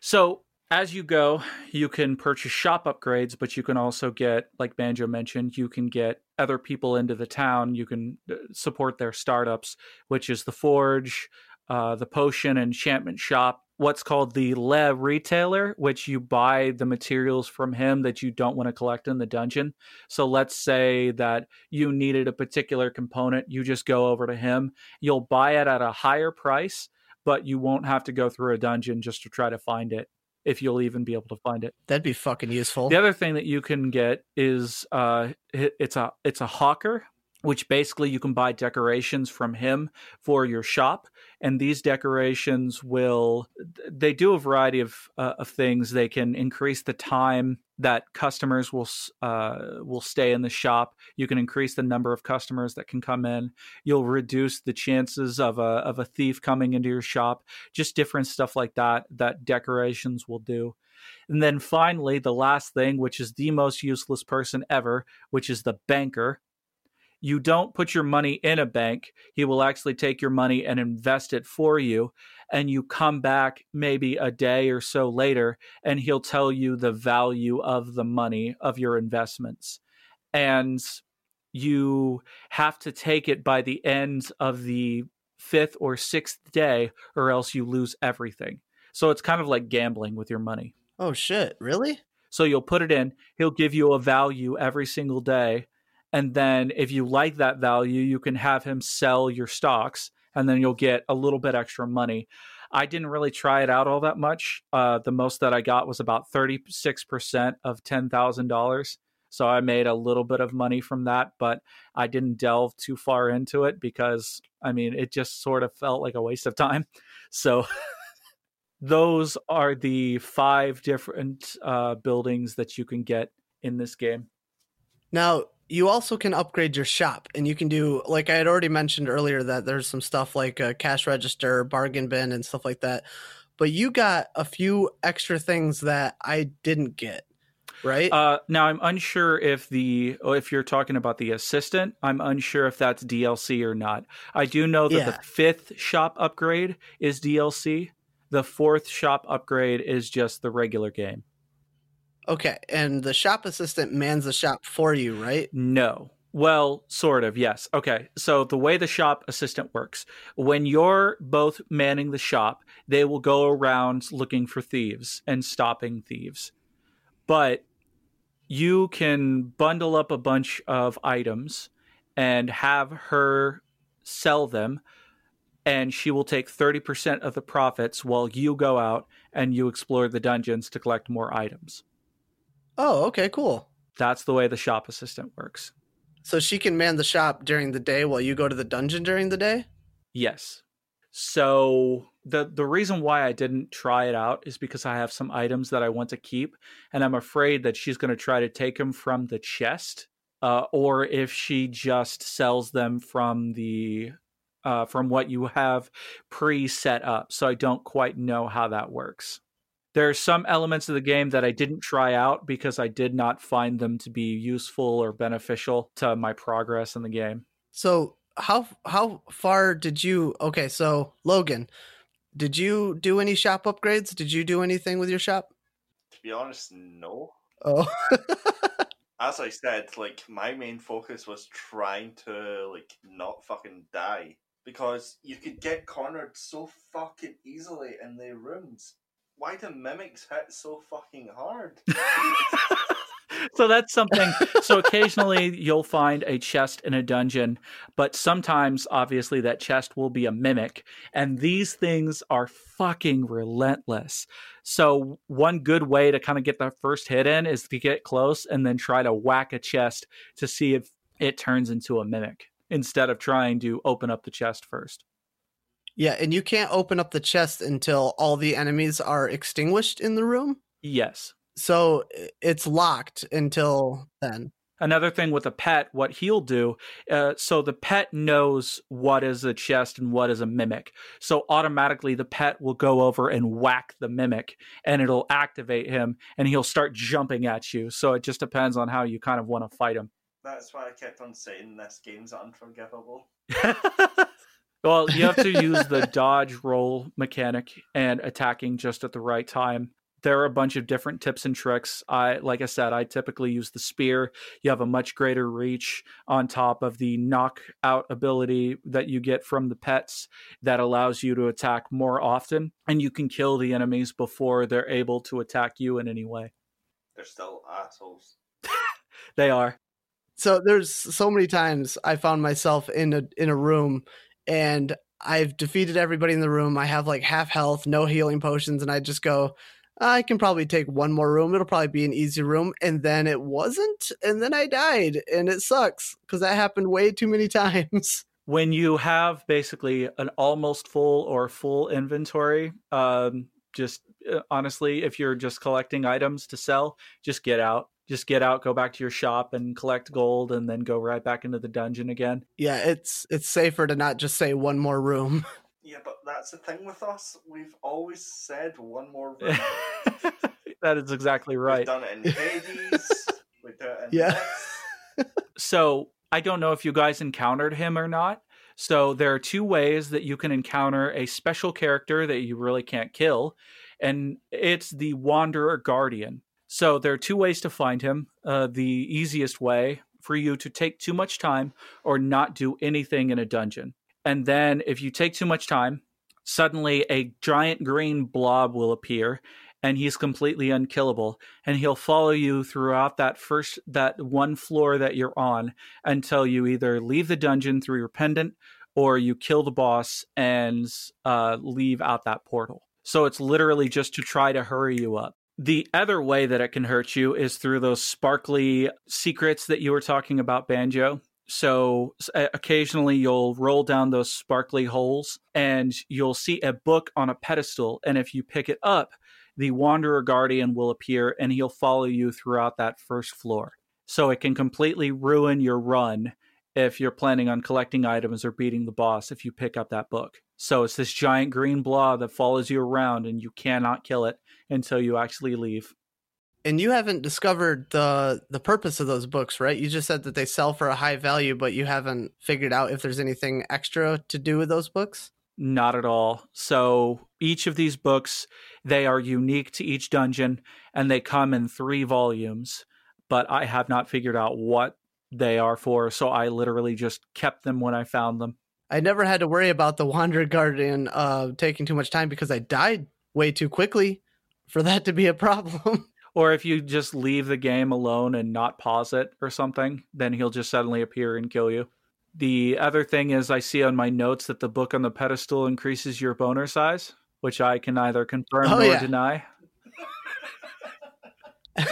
So as you go, you can purchase shop upgrades, but you can also get, like Banjo mentioned, you can get other people into the town. You can uh, support their startups, which is the Forge, uh, the Potion Enchantment Shop, what's called the Le Retailer, which you buy the materials from him that you don't want to collect in the dungeon. So let's say that you needed a particular component, you just go over to him, you'll buy it at a higher price, but you won't have to go through a dungeon just to try to find it if you'll even be able to find it. That'd be fucking useful. The other thing that you can get is uh, it's a it's a hawker, which basically you can buy decorations from him for your shop, and these decorations will they do a variety of uh, of things. They can increase the time that customers will uh, will stay in the shop. You can increase the number of customers that can come in. You'll reduce the chances of a of a thief coming into your shop. Just different stuff like that that decorations will do. And then finally, the last thing, which is the most useless person ever, which is the banker. You don't put your money in a bank. He will actually take your money and invest it for you and you come back maybe a day or so later and he'll tell you the value of the money of your investments. And you have to take it by the end of the fifth or sixth day or else you lose everything. So it's kind of like gambling with your money. Oh shit. Really? So you'll put it in he'll give you a value every single day and then if you like that value you can have him sell your stocks and then you'll get a little bit extra money. I didn't really try it out all that much. Uh, the most that I got was about 36% of $10,000. So I made a little bit of money from that, but I didn't delve too far into it because, I mean, it just sort of felt like a waste of time. So those are the five different uh, buildings that you can get in this game. Now, you also can upgrade your shop and you can do like i had already mentioned earlier that there's some stuff like a cash register bargain bin and stuff like that but you got a few extra things that i didn't get right? Uh, now i'm unsure if the oh, if you're talking about the assistant i'm unsure if that's dlc or not. I do know that yeah. the fifth shop upgrade is dlc the fourth shop upgrade is just the regular game Okay, and the shop assistant mans the shop for you, right? No. Well, sort of, yes. Okay, so the way the shop assistant works, when you're both manning the shop, they will go around looking for thieves and stopping thieves. But you can bundle up a bunch of items and have her sell them, and she will take 30% of the profits while you go out and you explore the dungeons to collect more items. Oh, okay, cool. That's the way the shop assistant works. So she can man the shop during the day while you go to the dungeon during the day? Yes. So the the reason why I didn't try it out is because I have some items that I want to keep and I'm afraid that she's going to try to take them from the chest uh, or if she just sells them from the uh, from what you have pre set up. So I don't quite know how that works there are some elements of the game that I didn't try out because I did not find them to be useful or beneficial to my progress in the game. So how how far did you okay, so Logan, did you do any shop upgrades? Did you do anything with your shop? To be honest, no. Oh. As I said, like my main focus was trying to like not fucking die because you could get cornered so fucking easily in the rooms why do mimics hit so fucking hard? so that's something. So occasionally you'll find a chest in a dungeon, but sometimes, obviously, that chest will be a mimic. And these things are fucking relentless. So, one good way to kind of get the first hit in is to get close and then try to whack a chest to see if it turns into a mimic instead of trying to open up the chest first. Yeah, and you can't open up the chest until all the enemies are extinguished in the room. Yes. So it's locked until then. Another thing with a pet, what he'll do, uh, so the pet knows what is a chest and what is a mimic. So automatically the pet will go over and whack the mimic and it'll activate him and he'll start jumping at you. So it just depends on how you kind of want to fight him. That's why I kept on saying this game's unforgivable. Well, you have to use the dodge roll mechanic and attacking just at the right time. There are a bunch of different tips and tricks. I like I said, I typically use the spear. You have a much greater reach on top of the knockout ability that you get from the pets that allows you to attack more often and you can kill the enemies before they're able to attack you in any way. They're still assholes. they are. So there's so many times I found myself in a in a room and I've defeated everybody in the room. I have like half health, no healing potions, and I just go, I can probably take one more room. It'll probably be an easy room. And then it wasn't. And then I died. And it sucks because that happened way too many times. When you have basically an almost full or full inventory, um, just uh, honestly, if you're just collecting items to sell, just get out. Just get out, go back to your shop and collect gold and then go right back into the dungeon again. Yeah, it's it's safer to not just say one more room. Yeah, but that's the thing with us. We've always said one more room. that is exactly right. We've right. done it in Hades. we do it in Yeah. So I don't know if you guys encountered him or not. So there are two ways that you can encounter a special character that you really can't kill, and it's the Wanderer Guardian. So there are two ways to find him. Uh, the easiest way for you to take too much time or not do anything in a dungeon. And then if you take too much time, suddenly a giant green blob will appear and he's completely unkillable and he'll follow you throughout that first that one floor that you're on until you either leave the dungeon through your pendant or you kill the boss and uh, leave out that portal so it's literally just to try to hurry you up the other way that it can hurt you is through those sparkly secrets that you were talking about banjo so uh, occasionally you'll roll down those sparkly holes and you'll see a book on a pedestal and if you pick it up the Wanderer Guardian will appear and he'll follow you throughout that first floor. So it can completely ruin your run if you're planning on collecting items or beating the boss if you pick up that book. So it's this giant green blob that follows you around and you cannot kill it until you actually leave. And you haven't discovered the the purpose of those books, right? You just said that they sell for a high value, but you haven't figured out if there's anything extra to do with those books. Not at all. So each of these books, they are unique to each dungeon and they come in 3 volumes, but I have not figured out what they are for, so I literally just kept them when I found them. I never had to worry about the Wanderer Guardian uh, taking too much time because I died way too quickly for that to be a problem. Or if you just leave the game alone and not pause it or something, then he'll just suddenly appear and kill you. The other thing is, I see on my notes that the book on the pedestal increases your boner size, which I can neither confirm Oh, nor yeah. deny.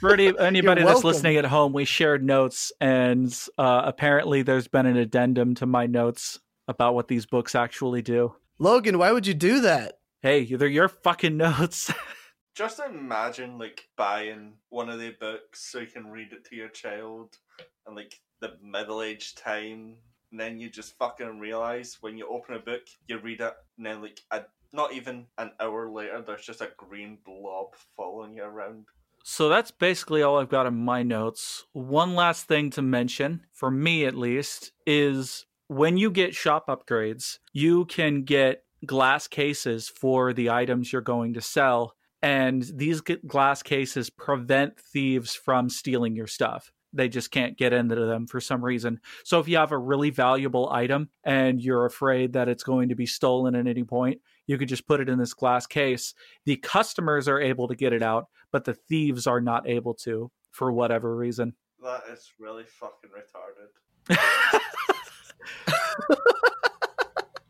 For any, anybody that's listening at home, we shared notes, and uh, apparently there's been an addendum to my notes about what these books actually do. Logan, why would you do that? Hey, they're your fucking notes. Just imagine like buying one of the books so you can read it to your child and like the middle aged time and then you just fucking realize when you open a book, you read it and then like a, not even an hour later there's just a green blob following you around. So that's basically all I've got in my notes. One last thing to mention, for me at least, is when you get shop upgrades, you can get glass cases for the items you're going to sell. And these glass cases prevent thieves from stealing your stuff. They just can't get into them for some reason. So if you have a really valuable item and you're afraid that it's going to be stolen at any point, you could just put it in this glass case. The customers are able to get it out, but the thieves are not able to for whatever reason. That is really fucking retarded.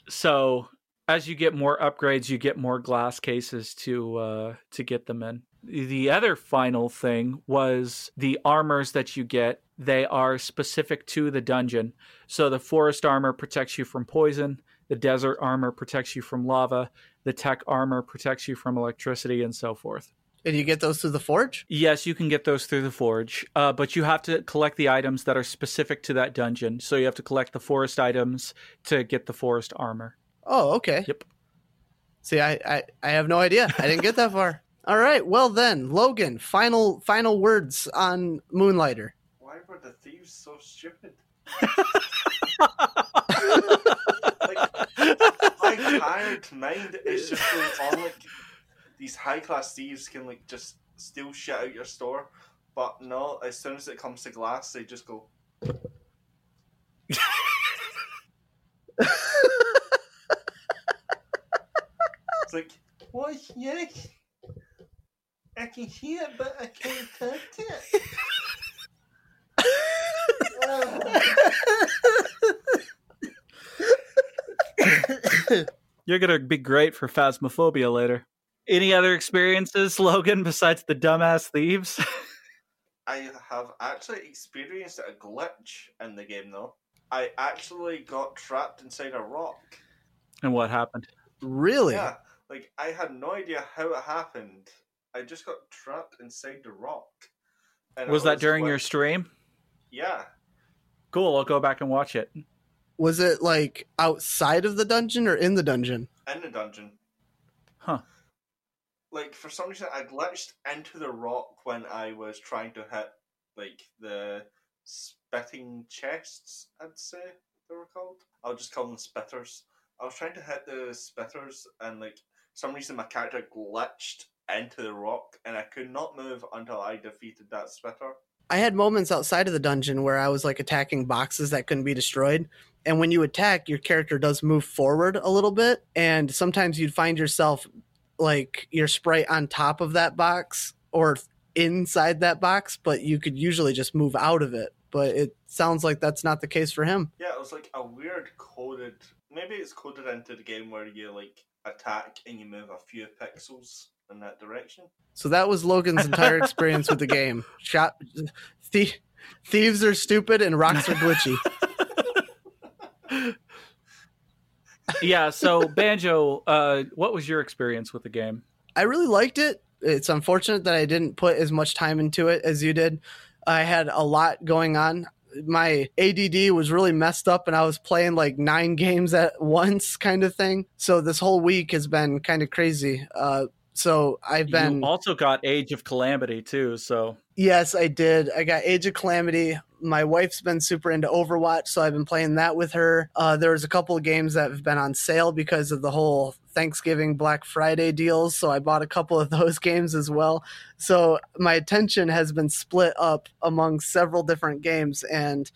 so as you get more upgrades, you get more glass cases to uh, to get them in. The other final thing was the armors that you get. They are specific to the dungeon. So the forest armor protects you from poison. The desert armor protects you from lava. The tech armor protects you from electricity and so forth. And you get those through the forge? Yes, you can get those through the forge, uh, but you have to collect the items that are specific to that dungeon. So you have to collect the forest items to get the forest armor. Oh, okay. Yep. See, I, I, I have no idea. I didn't get that far. All right. Well then, Logan, final final words on Moonlighter. Why were the thieves so stupid? Like, my tired mind is just going on like these high class thieves can like just steal shit out your store, but no, as soon as it comes to glass, they just go. It's like, what? Yeah, I can see it, but I can't touch it. You're gonna be great for phasmophobia later. Any other experiences, Logan, besides the dumbass thieves? I have actually experienced a glitch in the game though. I actually got trapped inside a rock. and what happened? Really? Yeah, like I had no idea how it happened. I just got trapped inside the rock. And it Was that during your stream? Yeah, Cool. I'll go back and watch it. Was it like outside of the dungeon or in the dungeon? in the dungeon. Huh. Like for some reason, I glitched into the rock when I was trying to hit like the spitting chests. I'd say they were called. I'll just call them spitters. I was trying to hit the spitters, and like for some reason, my character glitched into the rock, and I could not move until I defeated that spitter. I had moments outside of the dungeon where I was like attacking boxes that couldn't be destroyed. And when you attack, your character does move forward a little bit. And sometimes you'd find yourself like your sprite on top of that box or inside that box, but you could usually just move out of it. But it sounds like that's not the case for him. Yeah, it was like a weird coded. Maybe it's coded into the game where you like attack and you move a few pixels in that direction. So that was Logan's entire experience with the game. Shot, thie- thieves are stupid and rocks are glitchy. Yeah. So Banjo, uh, what was your experience with the game? I really liked it. It's unfortunate that I didn't put as much time into it as you did. I had a lot going on. My ADD was really messed up and I was playing like nine games at once, kind of thing. So this whole week has been kind of crazy. Uh, so I've been. You also got Age of Calamity too. So Yes, I did. I got Age of Calamity. My wife's been super into Overwatch, so I've been playing that with her. Uh, there was a couple of games that have been on sale because of the whole Thanksgiving Black Friday deals, so I bought a couple of those games as well. So my attention has been split up among several different games, and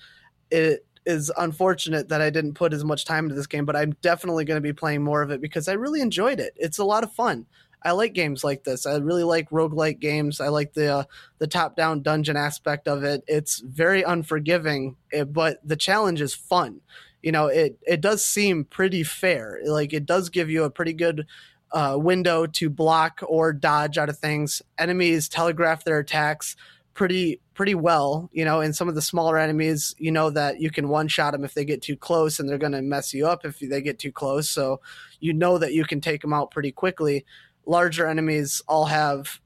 it is unfortunate that I didn't put as much time into this game, but I'm definitely going to be playing more of it because I really enjoyed it. It's a lot of fun. I like games like this. I really like roguelike games. I like the uh, the top down dungeon aspect of it. It's very unforgiving, eh, but the challenge is fun. You know, it it does seem pretty fair. Like it does give you a pretty good uh, window to block or dodge out of things. Enemies telegraph their attacks pretty pretty well. You know, and some of the smaller enemies, you know that you can one shot them if they get too close, and they're going to mess you up if they get too close. So you know that you can take them out pretty quickly. Larger enemies all have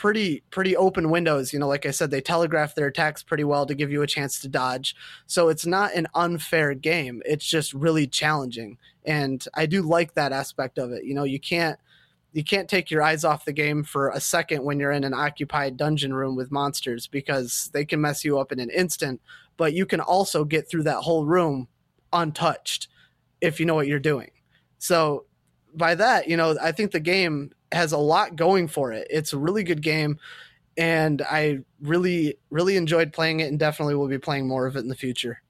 pretty pretty open windows. You know like i said they telegraph their attacks pretty well to give you a chance to dodge. So it's not an unfair game. It's just really challenging. And i do like that aspect of it. You know you can't you can't take your eyes off the game for a second when you're in an occupied dungeon room with monsters because they can mess you up in an instant. But you can also get through that whole room untouched if you know what you're doing. So by that you know i think the game has a lot going for it. It's a really good game, and I really, really enjoyed playing it, and definitely will be playing more of it in the future.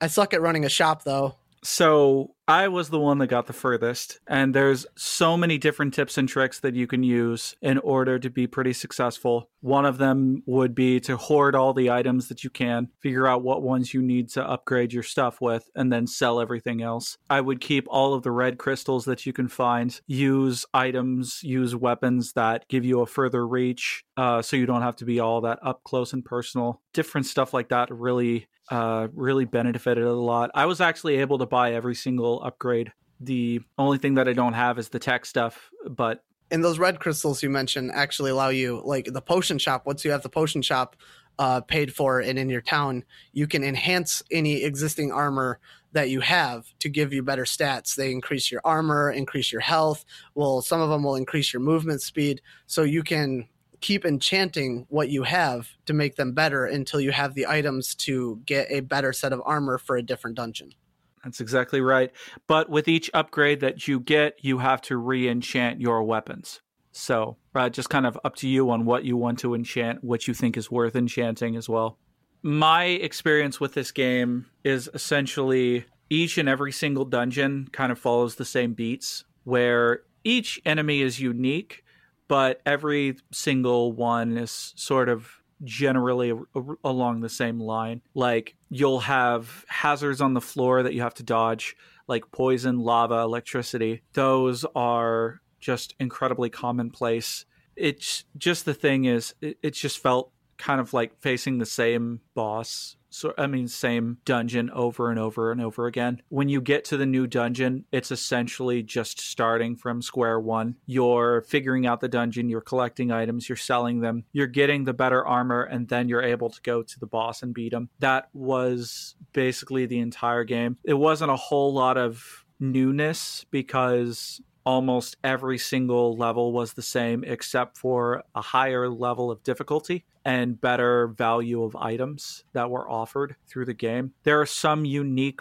I suck at running a shop, though. So I was the one that got the furthest, and there's so many different tips and tricks that you can use in order to be pretty successful. One of them would be to hoard all the items that you can, figure out what ones you need to upgrade your stuff with, and then sell everything else. I would keep all of the red crystals that you can find, use items, use weapons that give you a further reach, uh, so you don't have to be all that up close and personal. Different stuff like that really uh, really benefited a lot. I was actually able to buy every single upgrade. The only thing that I don't have is the tech stuff, but And those red crystals you mentioned actually allow you, like the potion shop, once you have the potion shop uh, paid for and in your town, you can enhance any existing armor that you have to give you better stats. They increase your armor, increase your health. Well, some of them will increase your movement speed. So you can keep enchanting what you have to make them better until you have the items to get a better set of armor for a different dungeon. that's exactly right. But with each upgrade that you get, you have to re enchant your weapons. So, uh, just kind of up to you on what you want to enchant, what you think is worth enchanting as well. My experience with this game is essentially each and every single dungeon kind of follows the same beats, where each enemy is unique, but every single one is sort of generally a- a- along the same line. Like you'll have hazards on the floor that you have to dodge, like poison, lava, electricity. Those are just incredibly commonplace. It's just the thing is, it, it just felt kind of like facing the same boss so I mean same dungeon over and over and over again. When you get to the new dungeon, it's essentially just starting from square one. You're figuring out the dungeon, you're collecting items, you're selling them, you're getting the better armor and then you're able to go to the boss and beat him. That was basically the entire game. It wasn't a whole lot of newness because almost every single level was the same except for a higher level of difficulty and better value of items that were offered through the game. There are some unique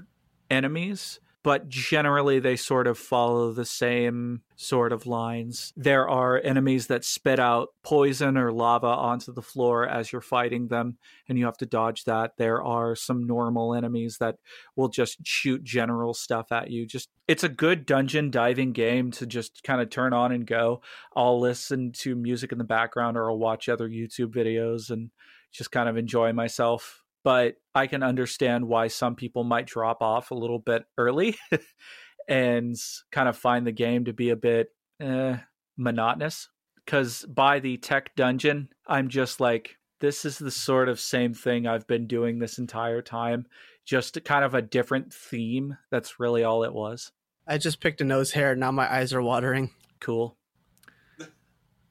enemies but generally they sort of follow the same sort of lines. There are enemies that spit out poison or lava onto the floor as you're fighting them, and you have to dodge that. There are some normal enemies that will just shoot general stuff at you. Just it's a good dungeon diving game to just kind of turn on and go. I'll listen to music in the background or I'll watch other YouTube videos and just kind of enjoy myself but I can understand why some people might drop off a little bit early and kind of find the game to be a bit eh, monotonous. Because by the tech dungeon, I'm just like, this is the sort of same thing I've been doing this entire time, just kind of a different theme. That's really all it was. I just picked a nose hair. Now my eyes are watering. Cool.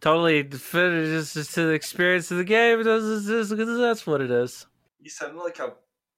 totally just, just to the experience of the game. That's what it is. You sound like a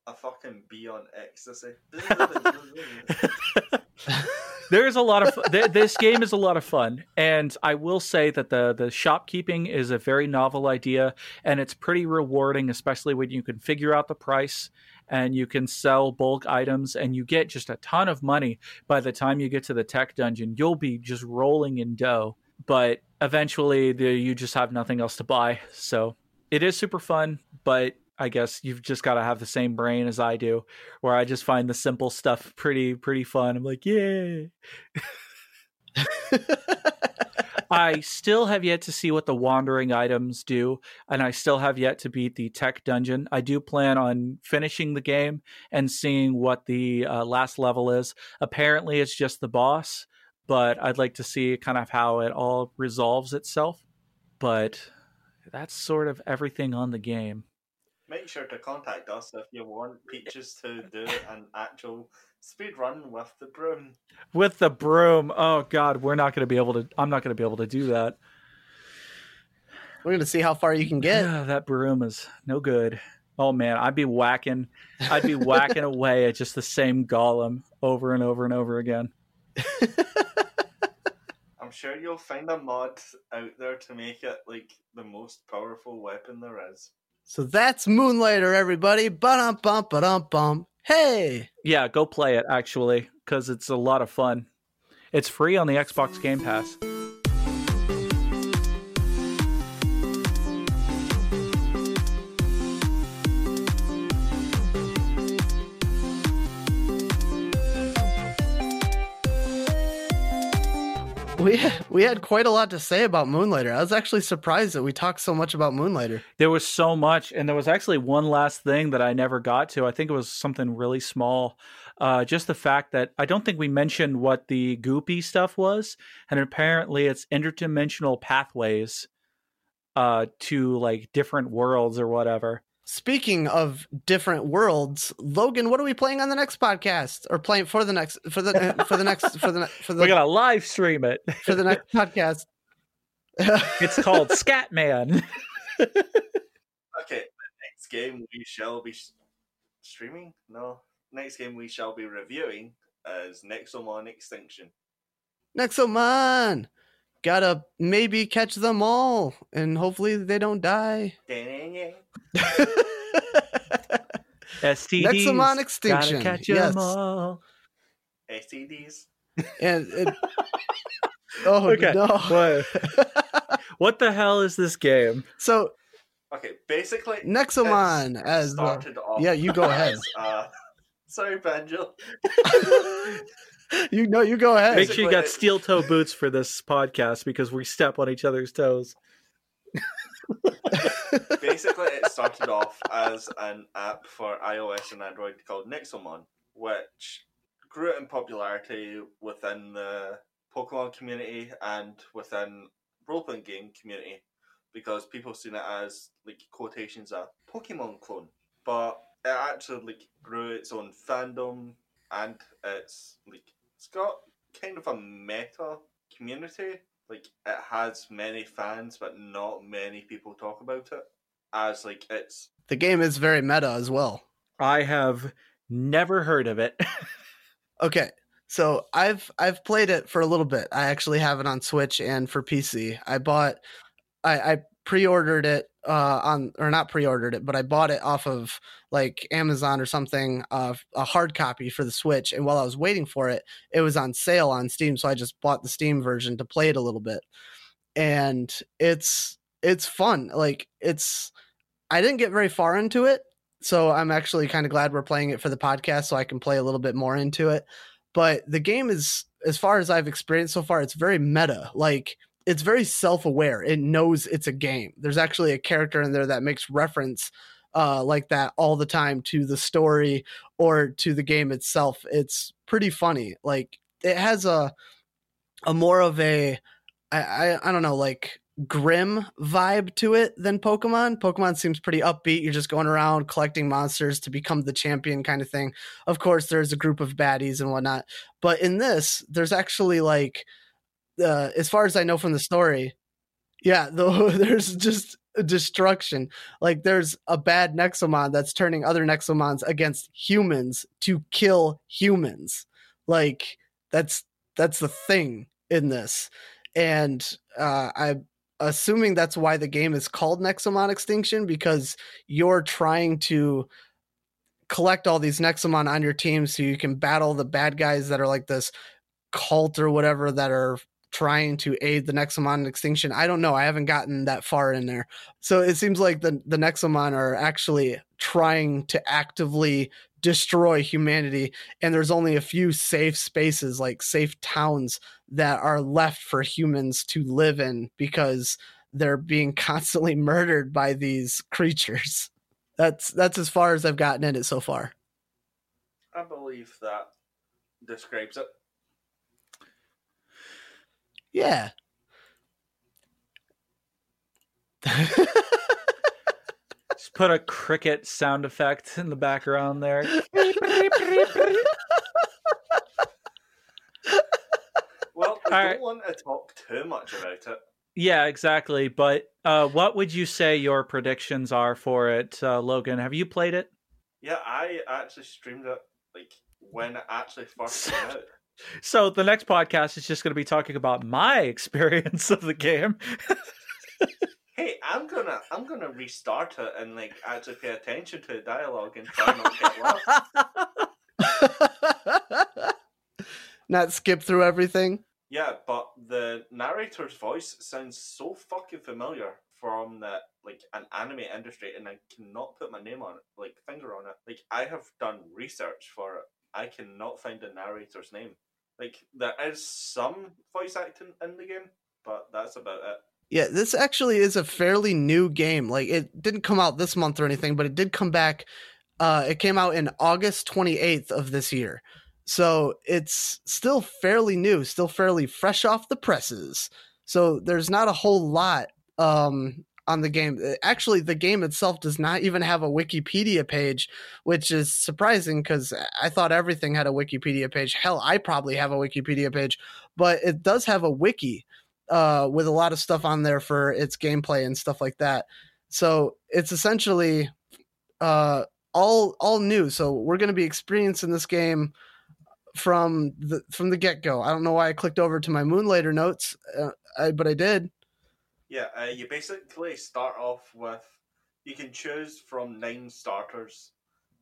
a fucking bee on ecstasy. there is a lot of th- this game is a lot of fun, and I will say that the the shopkeeping is a very novel idea, and it's pretty rewarding, especially when you can figure out the price and you can sell bulk items, and you get just a ton of money. By the time you get to the tech dungeon, you'll be just rolling in dough. But eventually, the, you just have nothing else to buy, so it is super fun, but I guess you've just got to have the same brain as I do, where I just find the simple stuff pretty pretty fun. I'm like, yay. I still have yet to see what the wandering items do, and I still have yet to beat the tech dungeon. I do plan on finishing the game and seeing what the uh, last level is. Apparently, it's just the boss, but I'd like to see kind of how it all resolves itself. But that's sort of everything on the game make sure to contact us if you want Peaches to do an actual speed run with the broom. With the broom. Oh god, we're not going to be able to I'm not going to be able to do that. We're going to see how far you can get. Yeah, that broom is no good. Oh man, I'd be whacking I'd be whacking away at just the same golem over and over and over again. I'm sure you'll find a mod out there to make it like the most powerful weapon there is. So that's Moonlighter, everybody. Ba-dum bum ba-dum bum. Hey. Yeah, go play it actually, because it's a lot of fun. It's free on the Xbox Game Pass. We we had quite a lot to say about Moonlighter. I was actually surprised that we talked so much about Moonlighter. There was so much, and there was actually one last thing that I never got to. I think it was something really small. Uh, just the fact that I don't think we mentioned what the goopy stuff was, and apparently it's interdimensional pathways uh, to like different worlds or whatever. Speaking of different worlds, Logan, what are we playing on the next podcast or playing for the next for the uh, for the next for the for the We're gonna live stream it for the next podcast. it's called Scatman. okay, the next game we shall be streaming. No, next game we shall be reviewing is Nexomon Extinction. Nexomon gotta maybe catch them all, and hopefully they don't die. STDs. Nexomon extinction. Gotta catch yes. them all. STDs. And it, oh Okay, no! What? what the hell is this game? So Okay, basically, Nexomon it as the, off. yeah, you go ahead. as, uh, sorry, Banjo. you know, you go ahead. Make sure you got steel toe boots for this podcast because we step on each other's toes. Basically, it started off as an app for iOS and Android called Nexomon, which grew in popularity within the Pokemon community and within role-playing game community because people seen it as like quotations a Pokemon clone. But it actually like grew its own fandom, and it's like it's got kind of a meta community. Like it has many fans, but not many people talk about it. As like it's The game is very meta as well. I have never heard of it. Okay. So I've I've played it for a little bit. I actually have it on Switch and for PC. I bought I, I pre-ordered it uh on or not pre-ordered it, but I bought it off of like Amazon or something, uh a hard copy for the Switch. And while I was waiting for it, it was on sale on Steam, so I just bought the Steam version to play it a little bit. And it's it's fun. Like it's I didn't get very far into it, so I'm actually kind of glad we're playing it for the podcast so I can play a little bit more into it. But the game is, as far as I've experienced so far, it's very meta. Like it's very self-aware. It knows it's a game. There's actually a character in there that makes reference uh, like that all the time to the story or to the game itself. It's pretty funny. Like it has a a more of a I, I, I don't know like grim vibe to it than Pokemon. Pokemon seems pretty upbeat. You're just going around collecting monsters to become the champion kind of thing. Of course, there's a group of baddies and whatnot. But in this, there's actually like, uh, as far as I know from the story, yeah, though there's just destruction. Like there's a bad Nexomon that's turning other Nexomons against humans to kill humans. Like that's that's the thing in this. And uh, I assuming that's why the game is called Nexomon Extinction because you're trying to collect all these Nexomon on your team so you can battle the bad guys that are like this cult or whatever that are trying to aid the Nexomon extinction. I don't know. I haven't gotten that far in there. So it seems like the the Nexomon are actually trying to actively destroy humanity and there's only a few safe spaces like safe towns that are left for humans to live in because they're being constantly murdered by these creatures that's that's as far as i've gotten in it so far I believe that describes it. Yeah Just put a cricket sound effect in the background there. Well, we All don't right. want to talk too much about it. Yeah, exactly. But uh, what would you say your predictions are for it, uh, Logan? Have you played it? Yeah, I actually streamed it like when it actually first came out. So the next podcast is just going to be talking about my experience of the game. Hey, I'm gonna I'm gonna restart it and like actually pay attention to the dialogue and try not to get lost. not skip through everything Yeah, but the narrator's voice sounds so fucking familiar from the like an anime industry, and I cannot put my name on it, like finger on it. Like I have done research for it, I cannot find the narrator's name. Like there is some voice acting in the game, but that's about it. Yeah, this actually is a fairly new game. Like it didn't come out this month or anything, but it did come back. Uh, it came out in August 28th of this year. So it's still fairly new, still fairly fresh off the presses. So there's not a whole lot um, on the game. Uh, Actually, the game itself does not even have a Wikipedia page, which is surprising because I thought everything had a Wikipedia page. Hell, I probably have a Wikipedia page, but it does have a wiki uh, with a lot of stuff on there for its gameplay and stuff like that. So it's essentially uh, all all new. So we're going to be experiencing this game from the from the get go. I don't know why I clicked over to my Moonlighter notes, uh, I, but I did. Yeah, uh, you basically start off with you can choose from nine starters,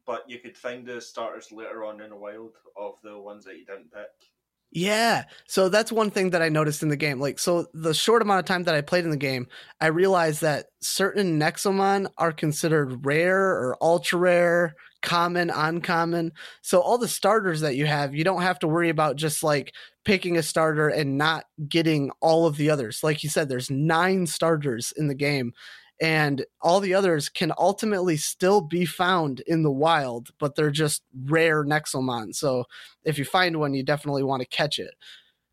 but you could find the starters later on in the wild of the ones that you didn't pick. Yeah. So that's one thing that I noticed in the game. Like, so the short amount of time that I played in the game, I realized that certain Nexomon are considered rare or ultra rare, common, uncommon. So all the starters that you have, you don't have to worry about just like picking a starter and not getting all of the others. Like you said, there's nine starters in the game. And all the others can ultimately still be found in the wild, but they're just rare Nexomon. So if you find one, you definitely want to catch it.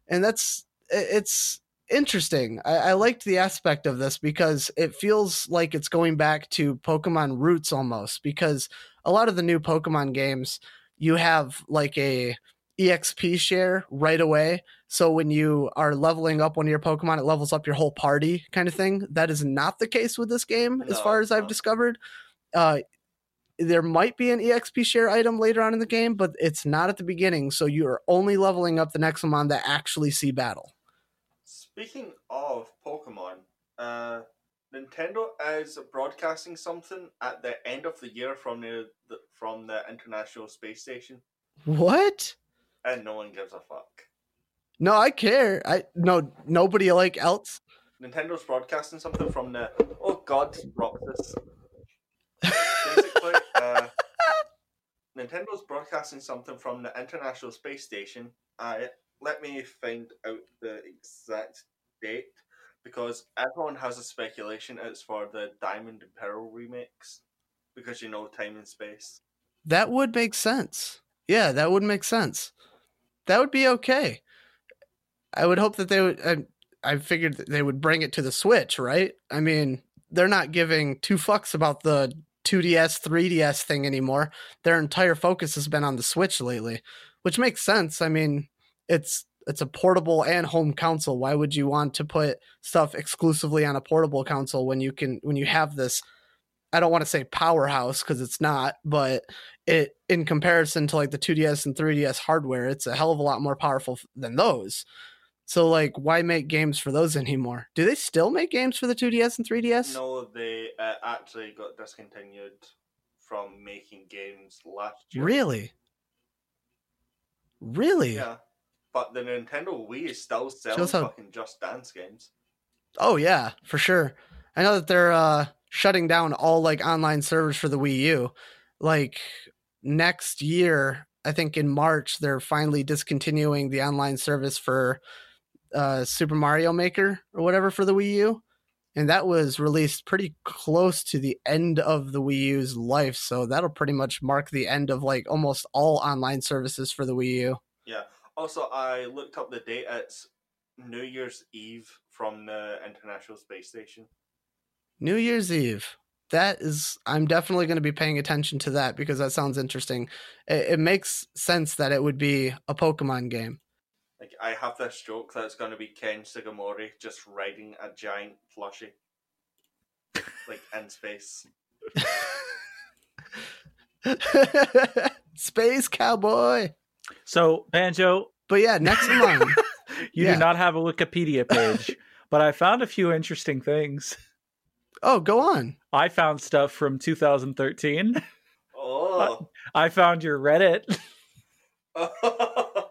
And that's it's interesting. I, I liked the aspect of this because it feels like it's going back to Pokemon roots almost. Because a lot of the new Pokemon games, you have like a EXP share right away. So when you are leveling up one of your Pokemon, it levels up your whole party kind of thing. That is not the case with this game, as No, far as I've discovered. Uh, there might be an EXP share item later on in the game, but it's not at the beginning. So you are only leveling up the Nexomon that actually see battle. Speaking of Pokemon, uh, Nintendo is broadcasting something at the end of the year from the, the from the International Space Station, What? And no one gives a fuck. No, I care. I no nobody like else. Nintendo's broadcasting something from the oh god, Roxas. Basically, uh, Nintendo's broadcasting something from the International Space Station. I let me find out the exact date because everyone has a speculation it's for the Diamond and Pearl remix because you know time and space. That would make sense. Yeah, that would make sense. That would be okay. I would hope that they would. I, I figured they would bring it to the Switch, right? I mean, they're not giving two fucks about the 2DS, 3DS thing anymore. Their entire focus has been on the Switch lately, which makes sense. I mean, it's it's a portable and home console. Why would you want to put stuff exclusively on a portable console when you can when you have this I don't want to say powerhouse because it's not, but it in comparison to like the 2DS and 3DS hardware, it's a hell of a lot more powerful than those. So like, why make games for those anymore? Do they still make games for the 2DS and 3DS? No, they uh, actually got discontinued from making games last year. Really? Really? Yeah. But the Nintendo Wii is still selling Shows how- fucking Just Dance games. Oh yeah, for sure. I know that they're uh shutting down all like online servers for the Wii U. Like next year, I think in March, they're finally discontinuing the online service for uh Super Mario Maker or whatever for the Wii U. And that was released pretty close to the end of the Wii U's life, so that'll pretty much mark the end of like almost all online services for the Wii U. Yeah. Also, I looked up the date. It's New Year's Eve from the International Space Station. New Year's Eve. That is, I'm definitely going to be paying attention to that because that sounds interesting. It, it makes sense that it would be a Pokemon game. Like, I have this joke that it's going to be Ken Sugimori just riding a giant plushie. like, in space. Space Cowboy. So, Banjo, But yeah, Nexomon. you Yeah. do not have a Wikipedia page, but I found a few interesting things. Oh, go on. I found stuff from 2013. Oh. I found your Reddit.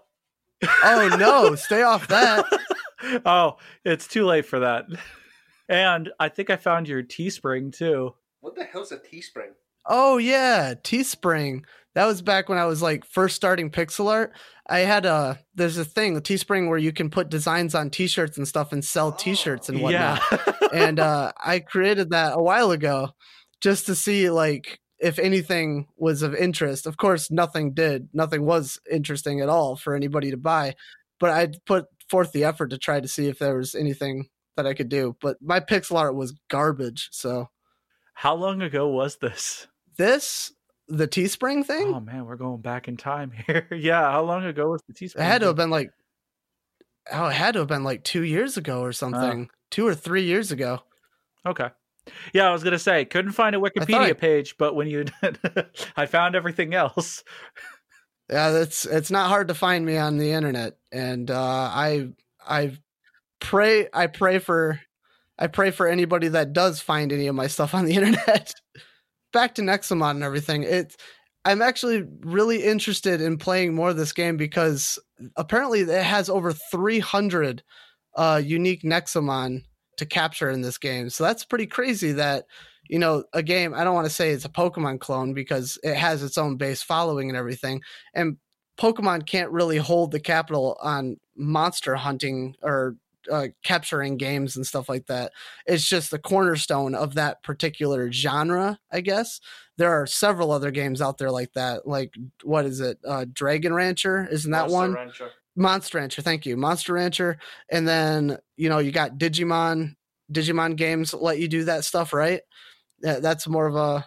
Oh no, stay off that. oh, it's too late for that. And I think I found your Teespring too. what the hell's a Teespring? Oh yeah, Teespring. That was back when I was like first starting pixel art. I had a there's a thing, a Teespring where you can put designs on t-shirts and stuff and sell Oh, t-shirts and whatnot. Yeah. and uh, I created that a while ago just to see like if anything was of interest. Of course, nothing did. Nothing was interesting at all for anybody to buy. But I put forth the effort to try to see if there was anything that I could do. But my pixel art was garbage. So How long ago was this? this, the Teespring thing, Oh man, we're going back in time here. yeah, how long ago was the Teespring? it had to have been like, oh, it had to have been like two years ago or something. Two or three years ago. Okay. Yeah, I was gonna say couldn't find a Wikipedia I- page, but when you I found everything else. Yeah, that's it's not hard to find me on the internet, and uh, I I pray I pray for I pray for anybody that does find any of my stuff on the internet. Back to Nexomon and everything. it I'm actually really interested in playing more of this game because apparently it has over 300 uh, unique Nexomon to capture in this game. So that's pretty crazy that you know a game. I don't want to say it's a Pokemon clone because it has its own base following and everything and Pokemon can't really hold the capital on monster hunting or uh, capturing games and stuff like that. It's just the cornerstone of that particular genre, I guess. There are several other games out there like that. Like what is it? Uh, Dragon Rancher, isn't that Monster one? Rancher. Monster Rancher, thank you. Monster Rancher. And then, you know, you got Digimon. Digimon games let you do that stuff, right? That's more of a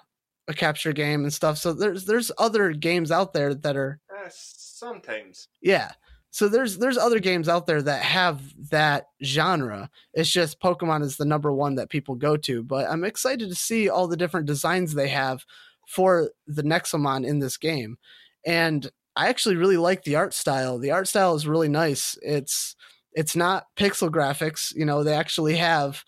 a capture game and stuff. So there's there's other games out there that are Uh, sometimes. yeah. So there's there's other games out there that have that genre. It's just Pokemon is the number one that people go to. But I'm excited to see all the different designs they have for the Nexomon in this game. And I actually really like the art style. The art style is really nice. It's it's not pixel graphics, you know, they actually have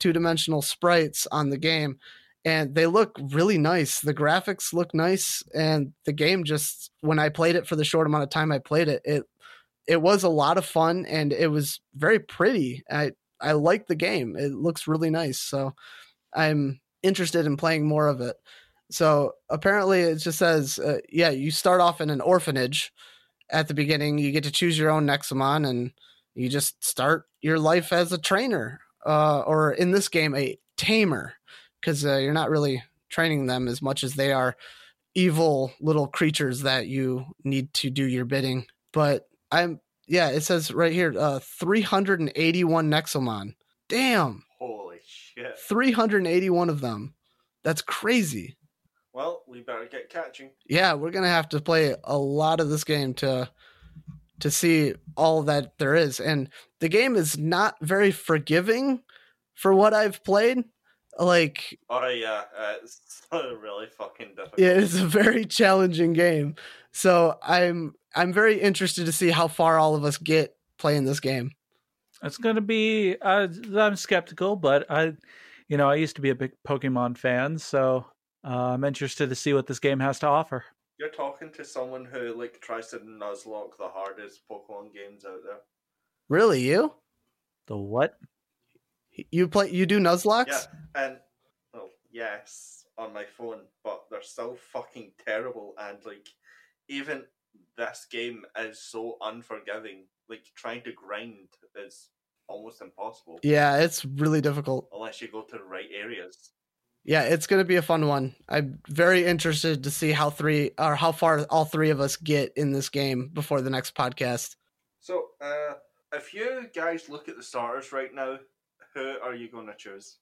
two-dimensional sprites on the game and they look really nice. The graphics look nice and the game just when I played it for the short amount of time I played it, it it was a lot of fun and it was very pretty. I I like the game. It looks really nice. So I'm interested in playing more of it. So apparently it just says uh, yeah, you start off in an orphanage at the beginning. You get to choose your own Nexomon and you just start your life as a trainer uh, or in this game a tamer because uh, you're not really training them as much as they are evil little creatures that you need to do your bidding. But I'm yeah, it says right here, uh, 381 Nexomon. Damn, Holy shit. 381 of them. That's crazy. Well, we better get catching. Yeah, we're gonna have to play a lot of this game to to see all that there is. And the game is not very forgiving for what I've played. Like Oh yeah, uh, it's really fucking difficult. Yeah, it's a very challenging game. So I'm I'm very interested to see how far all of us get playing this game. It's going to be. Uh, I'm skeptical, but I, you know, I used to be a big Pokemon fan, so uh, I'm interested to see what this game has to offer. You're talking to someone who like tries to nuzlocke the hardest Pokemon games out there. Really, you? The what? You play you do nuzlockes? Yeah, and well, yes, on my phone, but they're so fucking terrible. And like, even this game is so unforgiving. Like trying to grind is almost impossible Yeah, it's really difficult. unless you go to the right areas. Yeah, it's gonna be a fun one. I'm very interested to see how three or how far all three of us get in this game before the next podcast. So, uh, if you guys look at the starters right now, who are you going to choose?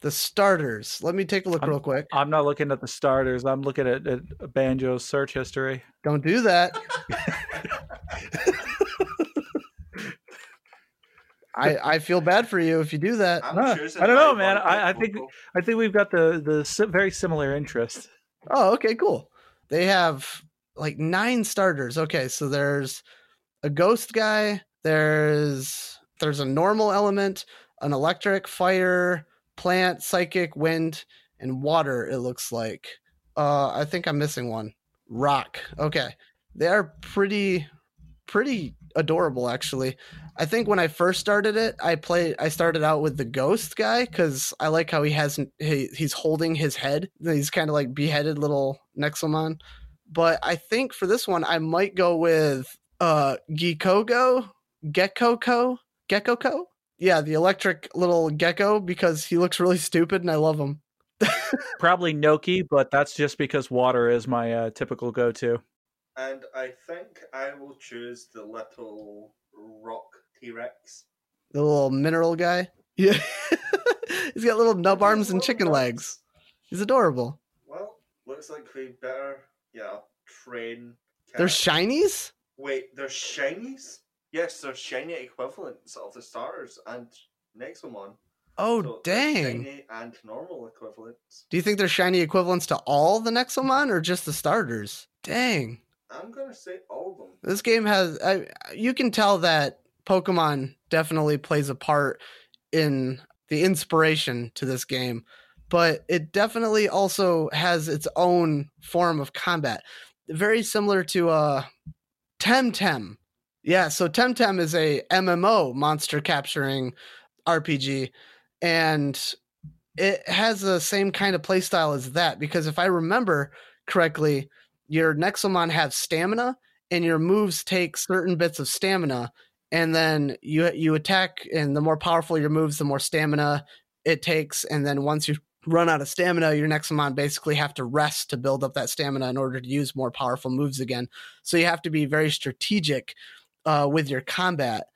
The starters. Let me take a look I'm- real quick. I'm not looking at the starters. I'm looking at, at Banjo's search history. Don't do that. I I feel bad for you if you do that. I'm Huh, choosing I don't know, man. I- I think- Popo. I think we've got the the very similar interest. Oh, okay, cool. They have like nine starters. Okay, so there's a ghost guy, there's there's a normal element, an electric, fire, plant, psychic, wind, and water, it looks like. Uh I think I'm missing one. Rock. Okay. They are pretty pretty adorable actually. I think when I first started it, I played I started out with the ghost guy cuz I like how he has he, he's holding his head. He's kind of like beheaded little Nexomon. But I think for this one I might go with uh Gikogo, Gekko-ko, Gekko-ko? Yeah, the electric little gecko because he looks really stupid and I love him. Probably Noki, but that's just because water is my uh, typical go-to. And I think I will choose the little rock T Rex. The little mineral guy. Yeah. he's got little nub arms and chicken legs. He's adorable. Well, looks like we better, yeah, train. There's Cat. shinies? Wait, there's shinies? Yes, there's shiny equivalents of the starters and Nexomon. Oh, So dang. Shiny and normal equivalents. Do you think there's shiny equivalents to all the Nexomon or just the starters? Dang. I'm gonna say all of them. This game has I, you can tell that Pokemon definitely plays a part in the inspiration to this game, but it definitely also has its own form of combat. Very similar to uh Temtem. Yeah, so Temtem is a MMO monster capturing RPG and it has the same kind of playstyle as that because if I remember correctly, your Nexomon have stamina and your moves take certain bits of stamina and then you you attack and the more powerful your moves the more stamina it takes and then once you run out of stamina your Nexomon basically have to rest to build up that stamina in order to use more powerful moves again. So you have to be very strategic uh, with your combat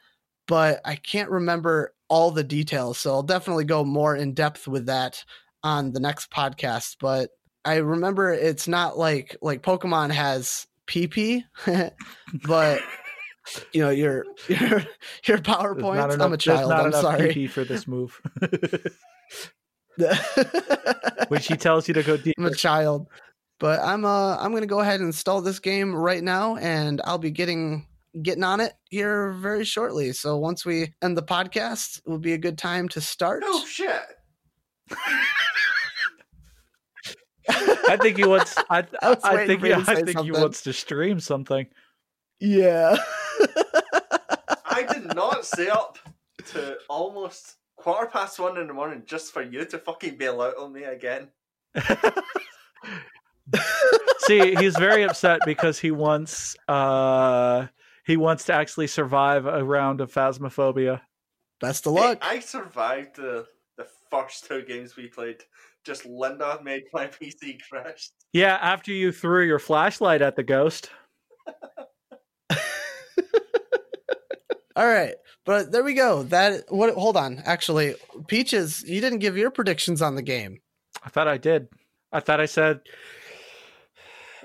but I can't remember all the details so I'll definitely go more in depth with that on the next podcast but I remember it's not like like Pokemon has PP, but you know your your your powerpoints. I'm a child. I'm sorry. PP for this move. when she tells you to go deep. I'm a child, but I'm uh I'm gonna go ahead and install this game right now, and I'll be getting getting on it here very shortly. So once we end the podcast, it will be a good time to start. Oh shit! I think he wants. I, I, I think. Yeah, I think something. he wants to stream something. Yeah. I did not stay up to almost quarter past one in the morning just for you to fucking bail out on me again. See, he's very upset because he wants uh he wants to actually survive a round of phasmophobia. Best of luck. Hey, I survived the the first two games we played. Just Linda made my PC crash. Yeah, after you threw your flashlight at the ghost. All right. But there we go. That what hold on. Actually, Peaches, you didn't give your predictions on the game. I thought I did. I thought I said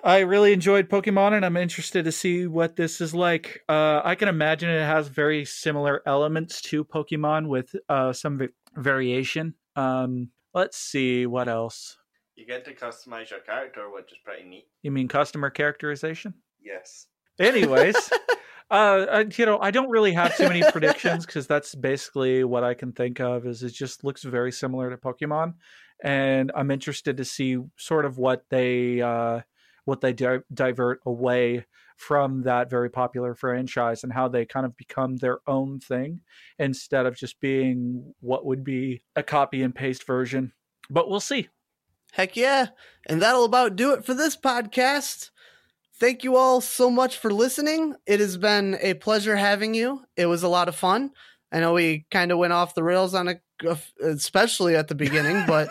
I really enjoyed Pokemon and I'm interested to see what this is like. Uh, I can imagine it has very similar elements to Pokemon with uh, some v- variation. Um, let's see what else. You get to customize your character, which is pretty neat. You mean customer characterization? Yes. Anyways, uh, you know, I don't really have too many predictions because that's basically what I can think of. Is it just looks very similar to Pokemon, and I'm interested to see sort of what they uh, what they di- divert away from that very popular franchise and how they kind of become their own thing instead of just being what would be a copy and paste version. But we'll see. Heck yeah. And that'll about do it for this podcast. Thank you all so much for listening. It has been a pleasure having you. It was a lot of fun. I know we kind of went off the rails on a, especially at the beginning, but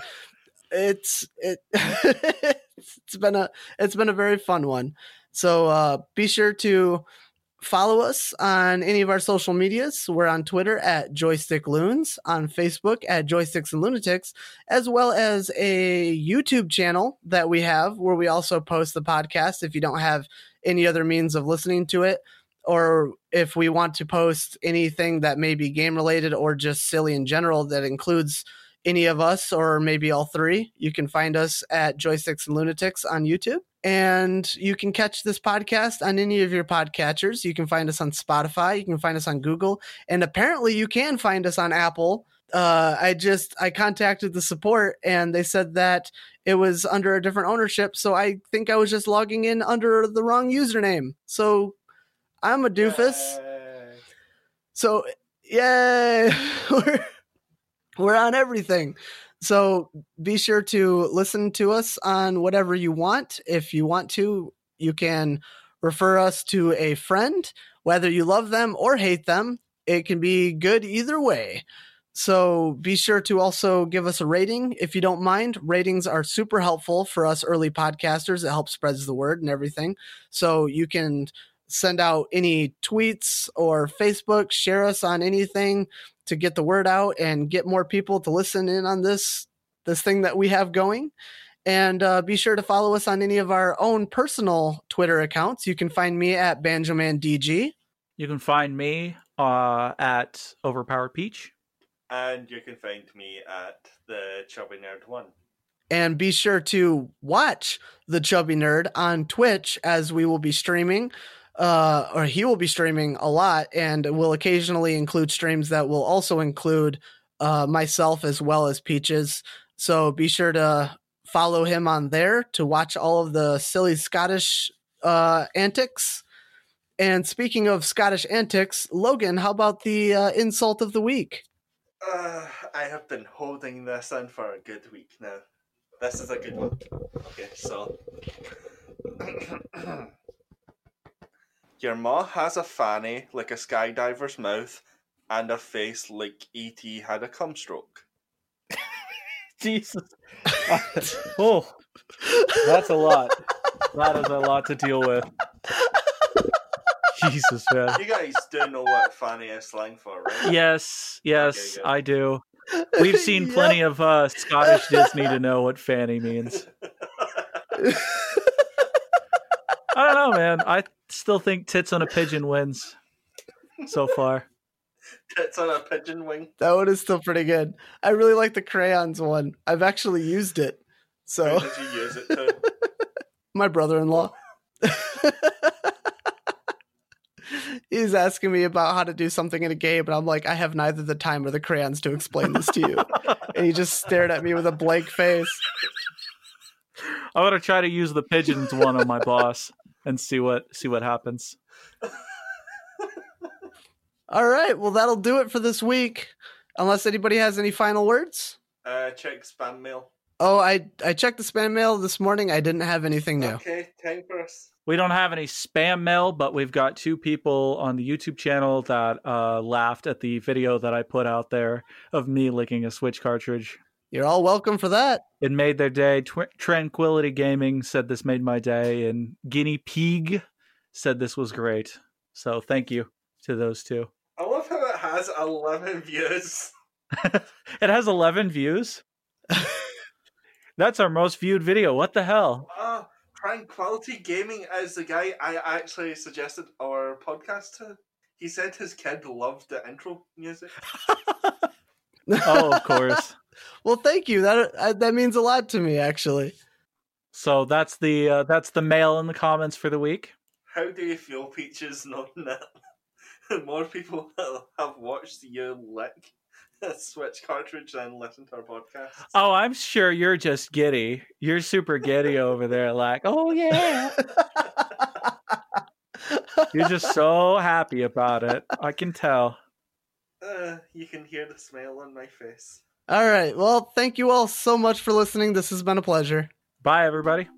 it's it it's been a it's been a very fun one. So uh, be sure to follow us on any of our social medias. We're on Twitter at Joystick Loons, on Facebook at Joysticks and Lunatics, as well as a YouTube channel that we have where we also post the podcast if you don't have any other means of listening to it. Or if we want to post anything that may be game related or just silly in general that includes any of us or maybe all three, you can find us at Joysticks and Lunatics on YouTube. And you can catch this podcast on any of your podcatchers. You can find us on Spotify. You can find us on Google. And apparently, you can find us on Apple. Uh, I just I contacted the support and they said that it was under a different ownership. So I think I was just logging in under the wrong username. So I'm a doofus. Yay. So yay, we're on everything. So be sure to listen to us on whatever you want. If you want to, you can refer us to a friend, whether you love them or hate them. It can be good either way. So be sure to also give us a rating if you don't mind. Ratings are super helpful for us early podcasters. It helps spreads the word and everything. So you can send out any tweets or Facebook, share us on anything to get the word out and get more people to listen in on this this thing that we have going. And uh, be sure to follow us on any of our own personal Twitter accounts. You can find me at BanjoManDG. You can find me uh, at Overpowered Peach. And you can find me at the Chubby Nerd One. And be sure to watch the Chubby Nerd on Twitch as we will be streaming uh, or he will be streaming a lot and will occasionally include streams that will also include uh, myself as well as Peaches. So be sure to follow him on there to watch all of the silly Scottish uh, antics. And speaking of Scottish antics, Logan, how about the uh, insult of the week? Uh, I have been holding this in for a good week now. This is a good one. Okay, so. Your ma has a fanny like a skydiver's mouth and a face like E.T. had a cum stroke. Jesus. oh, that's a lot. That is a lot to deal with. Jesus, man. You guys do know what fanny is slang for, right? Yes, yes, okay, I do. We've seen yep. plenty of uh, Scottish Disney to know what fanny means. I don't know, man. I still think tits on a pigeon wins so far. Tits on a pigeon wing. That one is still pretty good. I really like the crayons one. I've actually used it. Who So did you use it to? my brother-in-law. He's asking me about how to do something in a game, and I'm like, I have neither the time or the crayons to explain this to you. and he just stared at me with a blank face. I'm gonna try to use the pigeons one on my boss and see what see what happens. All right, well that'll do it for this week. Unless anybody has any final words. Uh, check spam mail. Oh, I I checked the spam mail this morning. I didn't have anything new. Okay, time for us. We don't have any spam mail, but we've got two people on the YouTube channel that uh, laughed at the video that I put out there of me licking a Switch cartridge. You're all welcome for that. It made their day. Tw- Tranquility Gaming said this made my day, and Guinea Pig said this was great. So thank you to those two. I love how it has 11 views. it has 11 views. That's our most viewed video. What the hell? Ah, Tranquility Gaming is the guy I actually suggested our podcast to. He said his kid loved the intro music. Oh, of course. Well, thank you. That uh, that means a lot to me, actually. So that's the uh, that's the mail in the comments for the week. How do you feel, Peaches, Not that more people have watched you lick a Switch cartridge than listen to our podcast? Oh, I'm sure you're just giddy. You're super giddy over there, like, oh yeah. You're just so happy about it. I can tell. Uh, you can hear the smile on my face. All right. Well, thank you all so much for listening. This has been a pleasure. Bye, everybody.